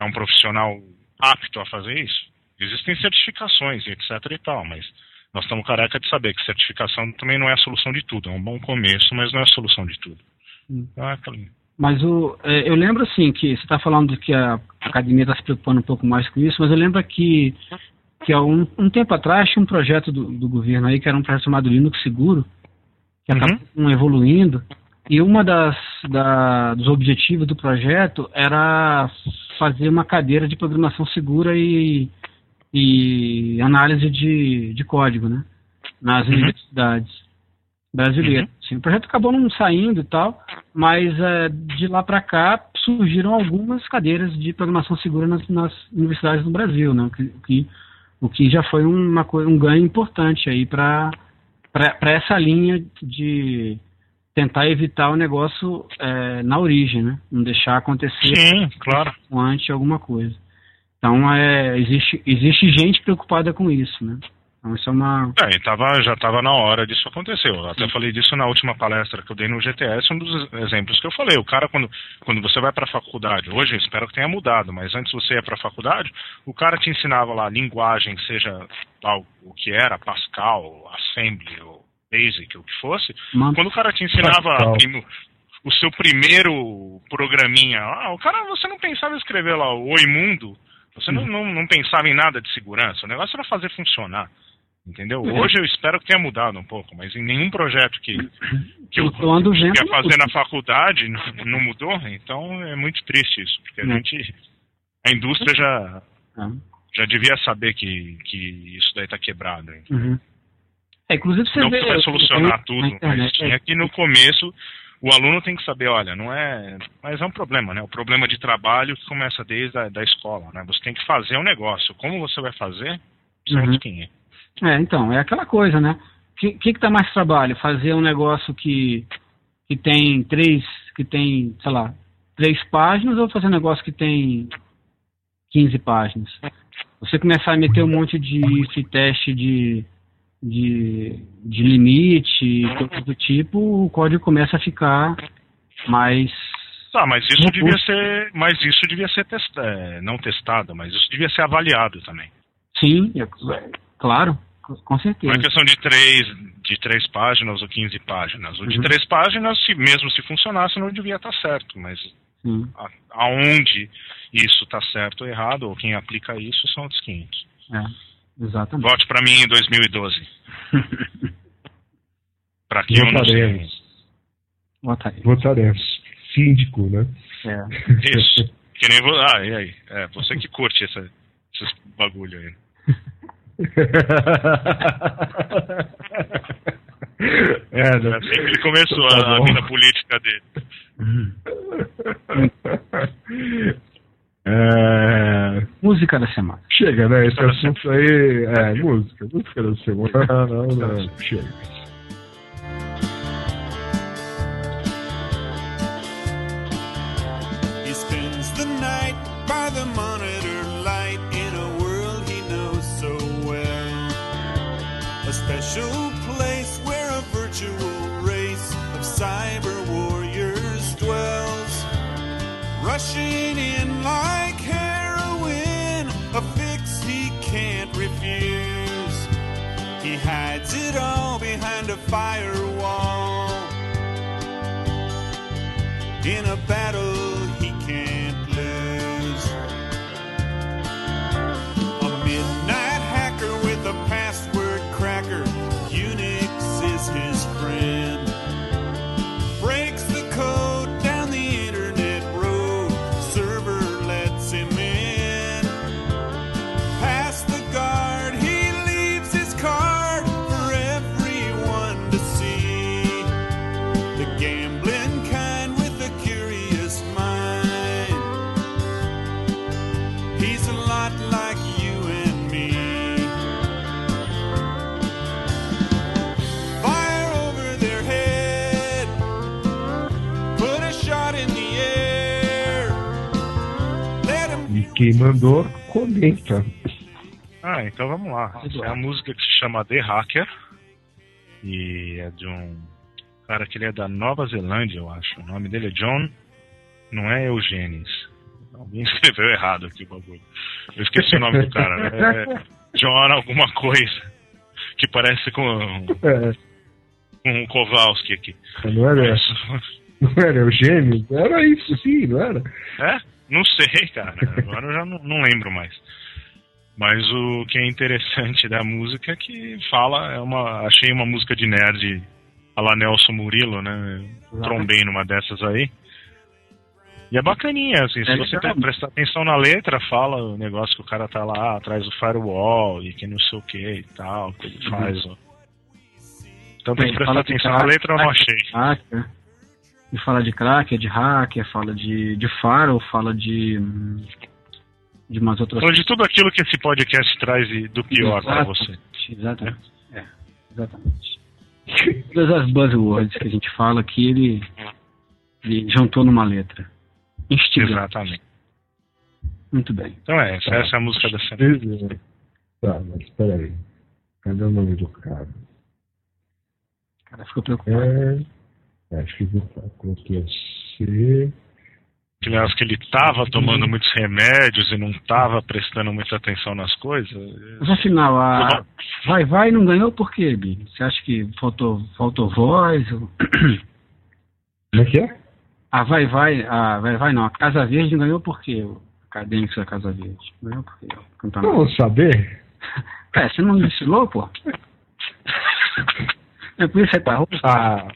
B: é um profissional apto a fazer isso? Existem certificações etc e tal, mas nós estamos careca de saber que certificação também não é a solução de tudo. É um bom começo, mas não é a solução de tudo. Então, é
C: mas o, é, eu lembro assim que você está falando que a academia está se preocupando um pouco mais com isso, mas eu lembro que que há um, um tempo atrás tinha um projeto do, do, governo aí que era um projeto chamado Linux Seguro, que uhum. acabou evoluindo e uma das da, dos objetivos do projeto era fazer uma cadeira de programação segura e, e análise de, de código, né? Nas uhum. universidades brasileiras. Uhum. Assim, o projeto acabou não saindo e tal, mas é, de lá para cá surgiram algumas cadeiras de programação segura nas, nas universidades do Brasil, né? O que, que, o que já foi uma, um ganho importante aí para essa linha de tentar evitar o negócio é, na origem, né? Não deixar acontecer
B: Sim, claro.
C: antes alguma coisa. Então é, existe, existe gente preocupada com isso, né? Então isso é uma.
B: É, tava, já estava na hora disso acontecer. Eu até falei disso na última palestra que eu dei no GTS, um dos exemplos que eu falei. O cara, quando, quando você vai para a faculdade, hoje espero que tenha mudado, mas antes você ia para a faculdade, o cara te ensinava lá linguagem, seja tal, o que era, Pascal, Assembly, Basic, o que fosse, quando o cara te ensinava o seu primeiro programinha, ah, o cara, você não pensava em escrever lá o Oi Mundo, você não, não, não pensava em nada de segurança, o negócio era fazer funcionar. Entendeu? É. Hoje eu espero que tenha mudado um pouco, mas em nenhum projeto que, que eu, eu ia fazer na faculdade não mudou, então é muito triste isso, porque a é. gente. A indústria já, é. já devia saber que, que isso daí está quebrado. Uhum.
C: É, inclusive você
B: não
C: vê,
B: vai solucionar tudo, mas tinha é. que no começo o aluno tem que saber, olha, não é, mas é um problema, né? O problema de trabalho que começa desde a da escola, né? Você tem que fazer um negócio. Como você vai fazer? Sabe uhum. quem é.
C: É, então, é aquela coisa, né? O que, que, que dá mais trabalho? Fazer um negócio que, que tem três, que tem, sei lá, três páginas ou fazer um negócio que tem 15 páginas? Você começar a meter um monte de teste de de, de limite, coisa do tipo, o código começa a ficar mais.
B: Tá, mas isso robusto. devia ser. Mas isso devia ser testa, é, não testado, mas isso devia ser avaliado também.
C: Sim, é, claro, com certeza.
B: Não é questão de três, de três páginas ou 15 páginas. O de uhum. três páginas, se, mesmo se funcionasse, não devia estar certo, mas a, aonde isso está certo ou errado, ou quem aplica isso, são outros 500.
C: É. Exatamente.
B: Vote para mim em 2012. para quem
A: Votaremos.
C: eu não
A: Votaremos. Síndico, né?
B: É. Isso. Que nem vo... Ah, e aí? É, você que curte essa, esses bagulho aí. é, né? assim que ele começou tá a, a vida política dele.
C: É... Música da semana.
A: Chega, né? Esse assunto aí. É, música. Música da semana. Não, não, chega.
E: Rushing in like heroin, a fix he can't refuse. He hides it all behind a firewall. In a battle
A: quem mandou, comenta.
B: Ah, então vamos lá. Essa é a música que se chama The Hacker. E é de um cara que ele é da Nova Zelândia, eu acho. O nome dele é John. Não é Eugênis. Alguém escreveu errado aqui o bagulho. Eu esqueci o nome do cara. Né? É John alguma coisa. Que parece com. É. Com o Kowalski aqui.
A: Não era, não era Eugênio? Era isso, sim, não era?
B: É? Não sei, cara. Agora eu já não, não, lembro mais. Mas o que é interessante da música é que fala, é uma, achei uma música de nerd a la Nelson Murilo, né? Trombei numa dessas aí. E é bacaninha, assim, se é você prestar atenção na letra, fala o negócio que o cara tá lá atrás do firewall e que não sei o que e tal, que ele faz. Uhum. Então tem que prestar atenção na letra, eu não achei.
C: E fala de cracker, de hacker, fala de, de faro, fala de. de umas outras
B: Fala de tudo aquilo que esse podcast traz do pior para você.
C: Exatamente. É, exatamente. Todas as buzzwords que a gente fala aqui, ele, ele juntou numa letra.
B: Instigante. Exatamente.
C: Muito bem.
B: Então é, essa, tá. essa é a música da semana.
A: Tá, mas peraí. Cadê o nome do cara?
C: O cara ficou preocupado.
A: É... Acho que coloquei C.
B: Acho que ele estava tomando muitos remédios e não estava prestando muita atenção nas coisas.
C: Mas afinal, a Vai Vai não ganhou por quê, Bi? Você acha que faltou, faltou voz? Ou...
A: Como é que é?
C: A Vai Vai, a Vai Vai não, a Casa Verde ganhou por quê? O acadêmico da Casa Verde. Ganhou por quê?
A: Não vou saber.
C: É, você não desfilou, pô? É por isso que tá
A: ah,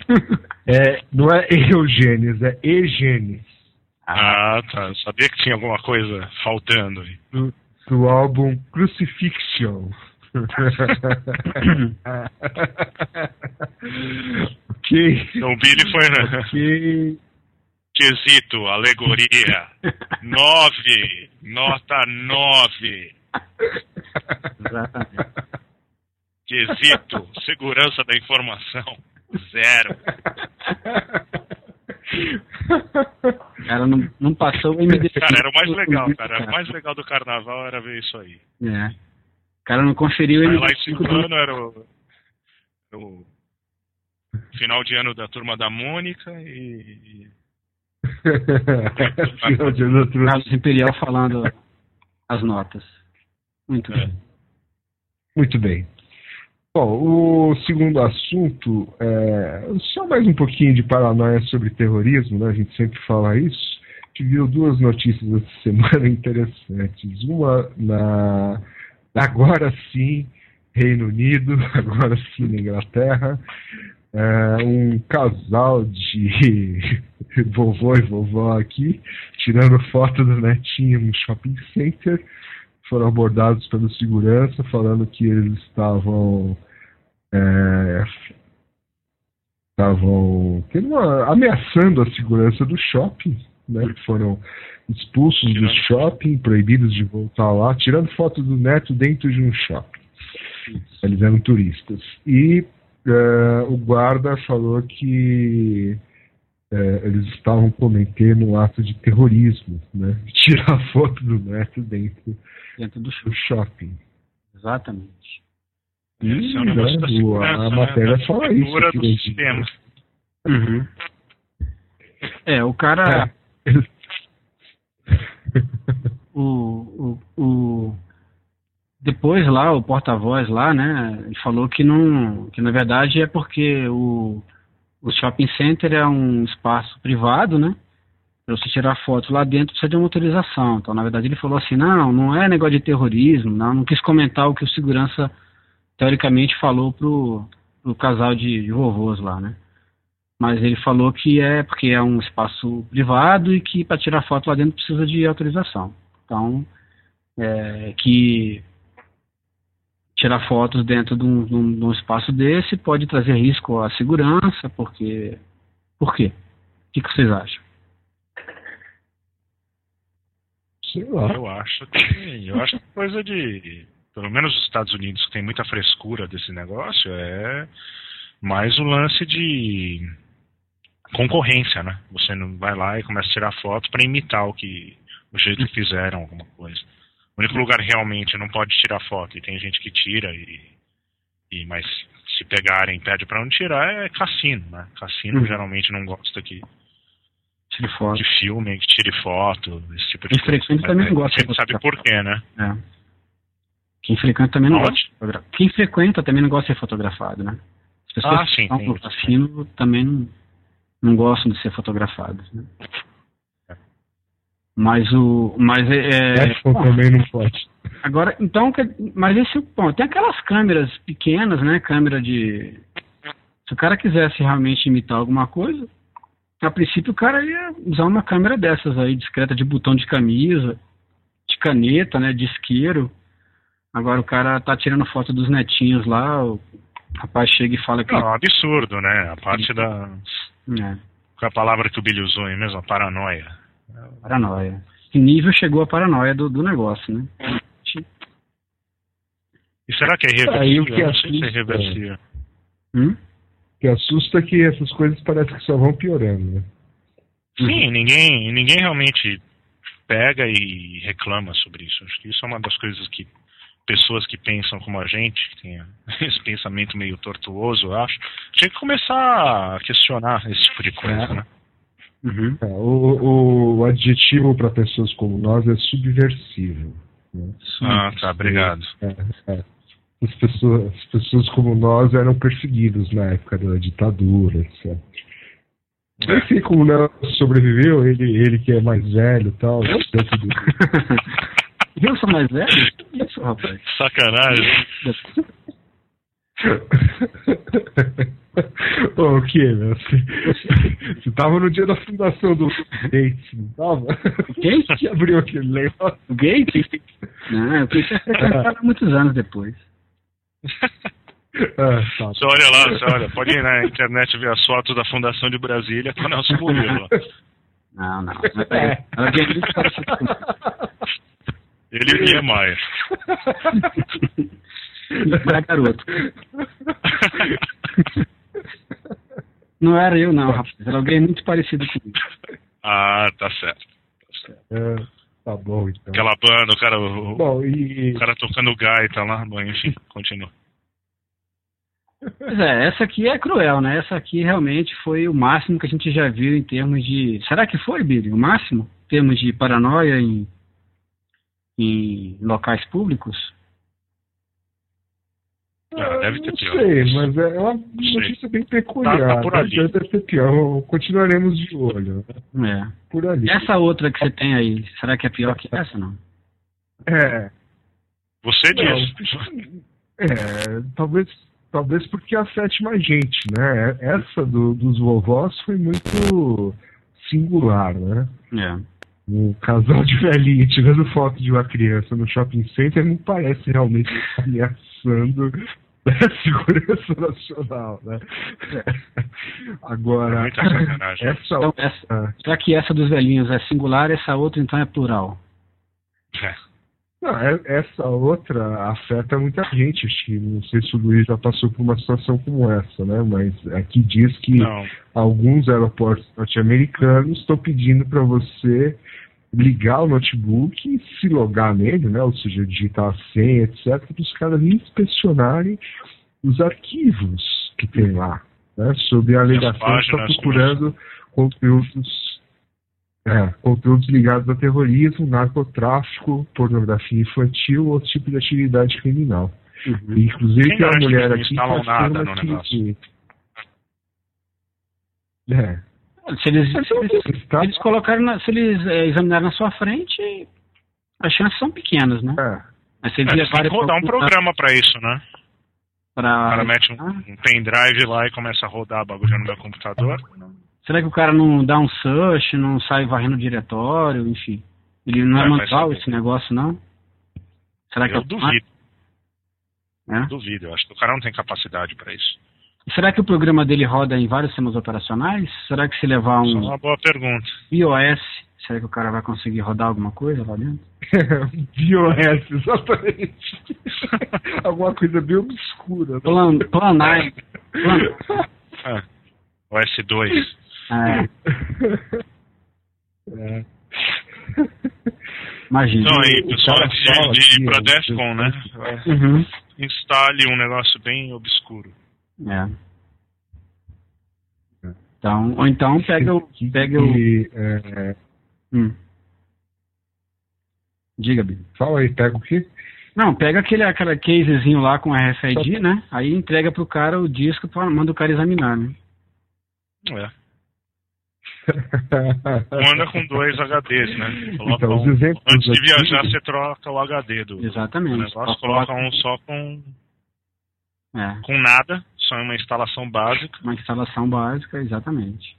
A: é, Não é Eugênis, é Egenes.
B: Ah, tá. Eu sabia que tinha alguma coisa faltando aí.
A: Do, do álbum Crucifixion. ok.
B: Então o Billy foi na. Ok. Quesito, alegoria. nove. Nota nove. Exatamente. Quesito, segurança da informação, zero.
C: Cara, não, não passou
B: o MD. Cara, era o mais legal, cara. O mais legal do carnaval era ver isso aí.
C: É. O cara não conferiu o
B: MD. Lá em ano era o, o final de ano da turma da Mônica e.
C: final de ano da turma. Carlos Imperial falando as notas. Muito é. bem.
A: Muito bem. Bom, o segundo assunto é só mais um pouquinho de paranoia sobre terrorismo, né? A gente sempre fala isso. A gente viu duas notícias essa semana interessantes. Uma na agora sim Reino Unido, agora sim na Inglaterra, é, um casal de vovô e vovó aqui tirando foto do netinho no shopping center foram abordados pelo segurança falando que eles estavam é, estavam ameaçando a segurança do shopping, né? Foram expulsos do shopping, proibidos de voltar lá, tirando foto do neto dentro de um shopping. Eles eram turistas. E uh, o guarda falou que uh, eles estavam cometendo um ato de terrorismo, né? Tirar foto do neto dentro,
C: dentro do,
A: do shopping.
C: Exatamente.
A: E, é um né, a né? matéria né? fala isso.
B: Do sistema.
C: Uhum. É, o cara. É. o, o, o, depois lá, o porta-voz lá, né, falou que não. que na verdade é porque o, o shopping center é um espaço privado, né? Para você tirar foto lá dentro precisa de uma autorização. Então, na verdade, ele falou assim: não, não é negócio de terrorismo, não, não quis comentar o que o segurança teoricamente falou pro, pro casal de, de vovôs lá, né? Mas ele falou que é porque é um espaço privado e que para tirar foto lá dentro precisa de autorização. Então, é, que tirar fotos dentro de um, de, um, de um, espaço desse pode trazer risco à segurança, porque. Por quê? O que, que vocês acham?
B: Sei lá. Eu acho que. Eu acho que coisa de pelo menos os Estados Unidos, que tem muita frescura desse negócio, é mais o lance de concorrência, né? Você não vai lá e começa a tirar foto para imitar o que o jeito que fizeram alguma coisa. O único lugar realmente não pode tirar foto e tem gente que tira e, e mas se pegarem pede para não tirar é cassino, né? Cassino
C: Uhum.
B: geralmente não gosta que
C: Tire foto.
B: de filme, que tire foto, esse tipo de
C: Quem
B: coisa.
C: frequenta também não gosta
B: A gente sabe por quê, né?
C: É. Quem frequenta também não
B: Onde?
C: gosta. Quem frequenta também não gosta de ser fotografado, né? As pessoas
B: Ah, sim,
C: que estão no cassino também não, não gostam de ser fotografados, né? Mas o. Mas é. é bom,
A: também não pode.
C: Agora, então, mas esse bom, tem aquelas câmeras pequenas, né? Câmera de. Se o cara quisesse realmente imitar alguma coisa, a princípio o cara ia usar uma câmera dessas aí, discreta, de botão de camisa, de caneta, né? De isqueiro. Agora o cara tá tirando foto dos netinhos lá, o rapaz chega e fala que.
B: Não, é um absurdo, né? A parte da.
C: É,
B: Qual é a palavra que o Billy usou aí mesmo? A paranoia.
C: Paranoia. Que nível chegou a paranoia do, do negócio, né?
B: E será que é
A: Aí o
B: reversível?
A: que
B: Eu não sei se é
A: assusta-
B: reversível.
C: Hum?
A: O que assusta é que essas coisas parece que só vão piorando, né?
B: Sim, ninguém, ninguém realmente pega e reclama sobre isso. Acho que isso é uma das coisas que pessoas que pensam como a gente, que tem esse pensamento meio tortuoso, eu acho, tinha que começar a questionar esse tipo de coisa,
A: É.
B: né?
C: Uhum.
A: É, o, o adjetivo para pessoas como nós é subversivo. né?
B: Ah, tá, obrigado.
A: É, é. As, pessoas, as pessoas como nós eram perseguidos na época da ditadura, etc.
B: É.
A: Enfim, como o Nelson sobreviveu, ele, ele que é mais velho e tal, dentro do-
C: Eu sou mais velho? Que Isso, rapaz.
B: Sacanagem.
A: Ô, o que, meu? Você, você tava no dia da fundação do Gates, não tava?
C: Quem?
A: Que abriu aquele negócio?
C: O Gates? Não, eu pensei que frequentaram muitos anos depois.
A: Ah, tá.
B: Você olha lá, você olha, pode ir na internet ver as fotos da Fundação de Brasília com o Nelson Murilo.
C: Não, não. É.
B: Ele e o Niemeyer.
C: Era garoto. Não era eu, não, rapaz. Era alguém muito parecido comigo.
B: Ah, tá certo.
A: É, tá bom, então.
B: Aquela banda, o cara, o,
A: Bom, e
B: o cara tocando gaita lá, bom, enfim, continua.
C: Pois é, essa aqui é cruel, né? Essa aqui realmente foi o máximo que a gente já viu em termos de. Será que foi, Billy? O máximo? Em termos de paranoia em, em locais públicos?
B: Ah, deve ter
A: não
B: pior.
A: sei, mas é uma
B: sei.
A: notícia bem peculiar.
B: Tá- tá por ali.
A: Deve ter pior. Continuaremos de olho.
C: É.
A: Por ali.
C: E essa outra que você tem aí, será que é pior que essa, não?
A: É,
B: Você
A: Não.
B: diz.
A: é, talvez, talvez porque afete mais gente, né? Essa do- dos vovós foi muito singular, né?
C: É.
A: um casal de velhinho tirando foto de uma criança no shopping center não parece realmente ameaçando a segurança nacional, né? Agora,
B: É
A: essa,
C: Então, essa, já que essa dos velhinhos é singular, essa outra então é plural.
B: É.
A: não, é- essa outra afeta muita gente. Acho que não sei se o Luiz já passou por uma situação como essa, né? Mas aqui diz que
B: Não.
A: alguns aeroportos norte-americanos estão pedindo para você ligar o notebook e se logar nele, né? Ou seja, digitar a senha, etc., para os caras inspecionarem os arquivos que tem lá, né? Sob a alegação estar
B: páginas,
A: procurando conteúdos, é, conteúdos ligados a terrorismo, narcotráfico, pornografia infantil ou outro tipo de atividade criminal.
C: Uhum.
A: Inclusive
B: Quem
A: tem uma mulher
B: não
A: aqui que
B: instalam nada no
A: que-
B: negócio?
A: É.
C: Se eles, se eles,
A: está-
C: se eles colocaram, na- se eles é, examinarem na sua frente, as chances são pequenas, né?
A: É.
C: Mas se eles
B: É, tem que rodar um programa pra isso, né? O
C: pra-
B: cara mete um,
C: Ah,
B: um pendrive lá e começa a rodar bagulho no meu computador.
C: Será que o cara não dá um search, não sai varrendo o diretório, enfim? Ele não é,
B: É,
C: manual esse negócio, não? Será que
B: Eu
C: é
B: duvido,
C: É?
B: duvido. Eu acho que o cara não tem capacidade pra isso.
C: Será que o programa dele roda em vários sistemas operacionais? Será que se levar
B: Isso é
C: um
B: uma boa pergunta.
C: iOS, será que o cara vai conseguir rodar alguma coisa lá dentro?
A: BOS, exatamente. Alguma coisa bem obscura. né?
C: Plan, Plan 9. Plan,
B: É. O S2.
C: É,
A: É.
C: imagina.
B: Então aí, pessoal, antes de,
A: fala
B: de ir pra Defcon, né?
C: Uhum.
B: Instale um negócio bem obscuro.
C: É. Então, ou então pega o. Pega o.
A: que, é,
C: Hum. Diga, Bi.
A: fala aí, pega o quê?
C: Não, pega aquele aquela casezinho lá com RFID, né? Aí entrega pro cara o disco, pra, manda o cara examinar, né?
B: É. Manda com dois HDs, né? Coloca
A: Então,
B: um- Antes de
A: aqui-
B: viajar, você troca o HD do, do
C: Exatamente.
B: negócio,
C: Só
B: coloca um só com,
C: É,
B: com nada, só uma instalação básica.
C: uma instalação básica, exatamente.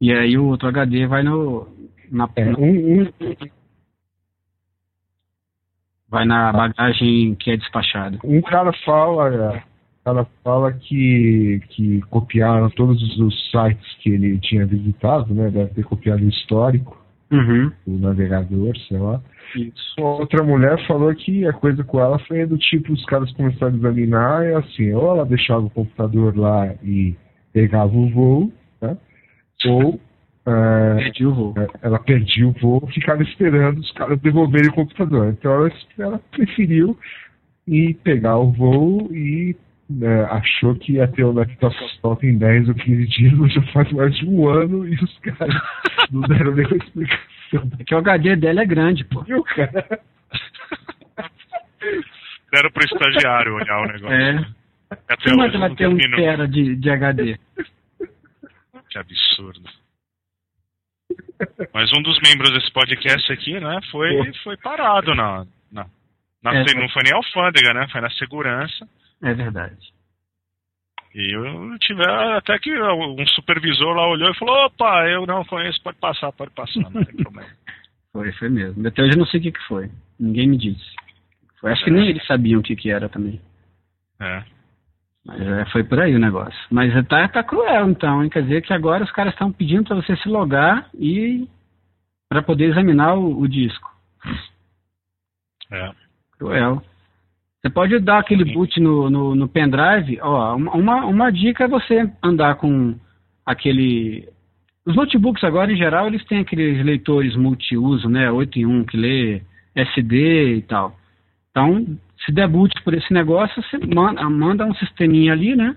C: E aí o outro HD vai no. Na,
A: É, um, um,
C: vai na bagagem que é despachada.
A: um cara fala, é, cara fala que, que copiaram todos os sites que ele tinha visitado, né? Deve ter copiado o histórico,
C: Uhum.
A: o navegador, sei lá.
C: Isso.
A: Outra mulher falou que a coisa com ela foi do tipo, os caras começaram a examinar e assim, ou ela deixava o computador lá e pegava o voo, né? Ou é,
C: Perdi o voo.
A: ela perdia o voo, ficava esperando os caras devolverem o computador. Então ela, ela preferiu ir pegar o voo e né, achou que ia ter o laptop stop em 10 ou 15 dias, mas já faz mais de um ano e os caras não deram nenhuma explicação.
C: É que o HD dela é grande, pô.
A: Viu, cara?
B: Deram pro estagiário olhar o negócio.
C: É.
B: Até
C: Como é
B: hoje
C: que vai ter um tera de, de HD?
B: Que absurdo. Mas um dos membros desse podcast aqui, né, foi, foi parado na. na, na-
C: É.
B: Não foi nem alfândega, né? Foi na segurança.
C: É verdade.
B: E eu tive até que um supervisor lá olhou e falou, opa, eu não conheço, pode passar, pode passar, não tem problema.
C: Foi, foi mesmo. Até hoje eu não sei o que, que foi. Ninguém me disse. Foi. Acho que nem eles sabiam o que, que era também.
B: É.
C: Mas é, foi por aí o negócio. Mas tá, tá cruel então, hein? Quer dizer que agora os caras estão pedindo para você se logar e para poder examinar o, o disco.
B: É.
C: Cruel. Você pode dar aquele boot no, no, no pendrive. Ó, uma, uma dica é você andar com aquele. Os notebooks agora, em geral, eles têm aqueles leitores multiuso, né? 8 em 1 que lê SD e tal. Então, se der boot por esse negócio, você manda, manda um sisteminha ali, né?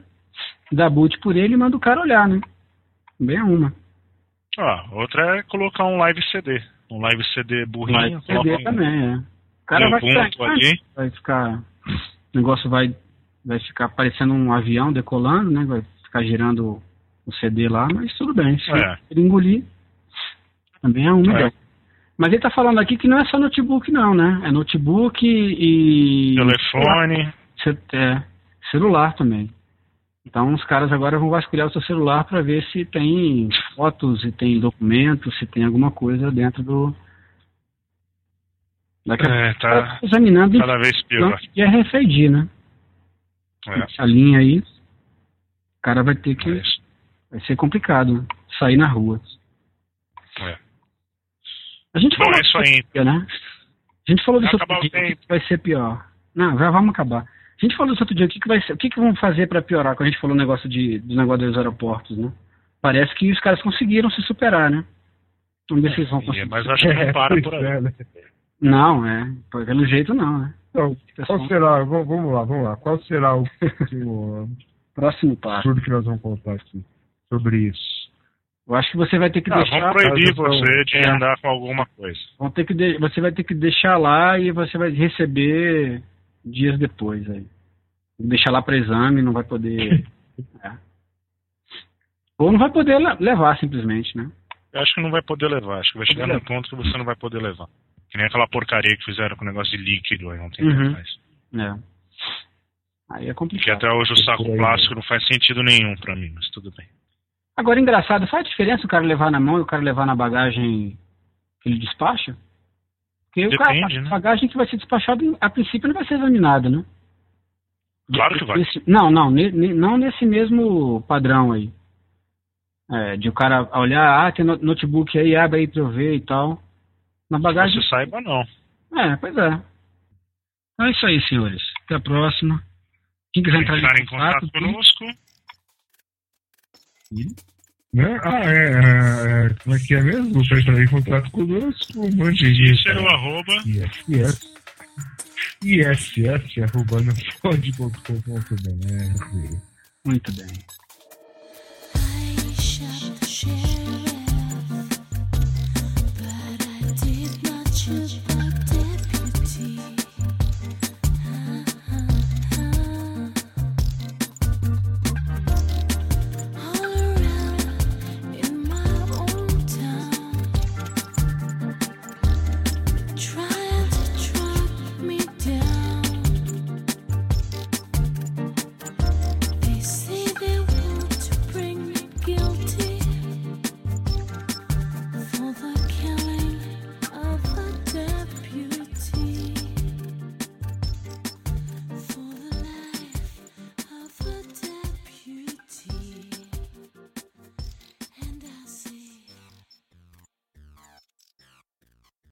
C: Dá boot por ele e manda o cara olhar, né? Bem uma.
B: Ah, outra é colocar um live CD. Um live CD burrinho, coloca
C: CD
B: um,
C: também, é. O cara vai ficar,
B: ali.
C: vai ficar. O negócio vai, vai ficar parecendo um avião decolando, né? Vai ficar girando o CD lá, mas tudo bem. Se
B: É.
C: ele engolir, também é uma
B: É.
C: Mas ele tá falando aqui que não é só notebook, não, né? É notebook e.
B: Telefone.
C: É, celular também. Então os caras agora vão vasculhar o seu celular para ver se tem fotos, se tem documentos, se tem alguma coisa dentro do.
B: Daqui a é, tá
C: examinando
B: cada vez pior.
C: E é RFID, né?
B: É.
C: Essa linha aí, o cara vai ter que. É vai ser complicado né? sair na rua.
B: É.
C: A gente
B: Bom,
C: falou
B: é isso aí.
C: Dia, né? A gente falou
B: Vai
C: disso outro dia, que vai ser pior. Não, já vamos acabar. A gente falou disso outro dia, o que, que vai ser, o que, que vão fazer para piorar quando a gente falou o negócio de, do negócio dos aeroportos, né? Parece que os caras conseguiram se superar, né? Vamos ver se eles vão
B: É,
C: conseguir.
B: mas acho que não para por aí.
C: Não, é. Pelo jeito não, né?
A: Então, qual será, vamos lá, vamos lá, qual será o próximo
C: Próximo passo.
A: absurdo que nós vamos contar aqui sobre isso?
C: Eu acho que você vai ter que
B: Ah,
C: deixar.
B: vamos proibir você de
C: é.
B: andar com alguma coisa.
C: Vão ter que de- Você vai ter que deixar lá e você vai receber dias depois aí. Deixar lá para exame, não vai poder. é. Ou não vai poder le- levar simplesmente, né?
B: Eu acho que não vai poder levar. Acho que vai chegar num ponto que você não vai poder levar. Que nem aquela porcaria que fizeram com o negócio de líquido aí ontem
C: Uhum.
B: atrás.
C: É. Aí é
B: Que
C: complicado.
B: até hoje o saco plástico não faz sentido nenhum pra mim, mas tudo bem.
C: Agora, engraçado, faz diferença o cara levar na mão e o cara levar na bagagem que ele despacha? Porque o cara,
B: Depende,
C: a
B: né?
C: bagagem que vai ser despachada, a princípio, não vai ser examinada, né?
B: Claro que vai.
C: Esse- não, não, ne- ne- não nesse mesmo padrão aí. É, de o cara olhar, ah, tem no- notebook aí, abre aí pra eu ver e tal. Na
B: Que
C: bagagem.
B: você saiba, não.
C: É, pois é. Então é isso aí, senhores. Até a próxima. Quem quiser entrar
B: Entrar
C: em
B: em contato conosco.
A: Né? Ah, é, é, é, como é que é mesmo? Para entrar em contato conosco, mande aí.
B: Cícero arroba.
A: ISS. ISS, arroba nofod.com.br.
C: Muito bem.
F: I shot the sheriff.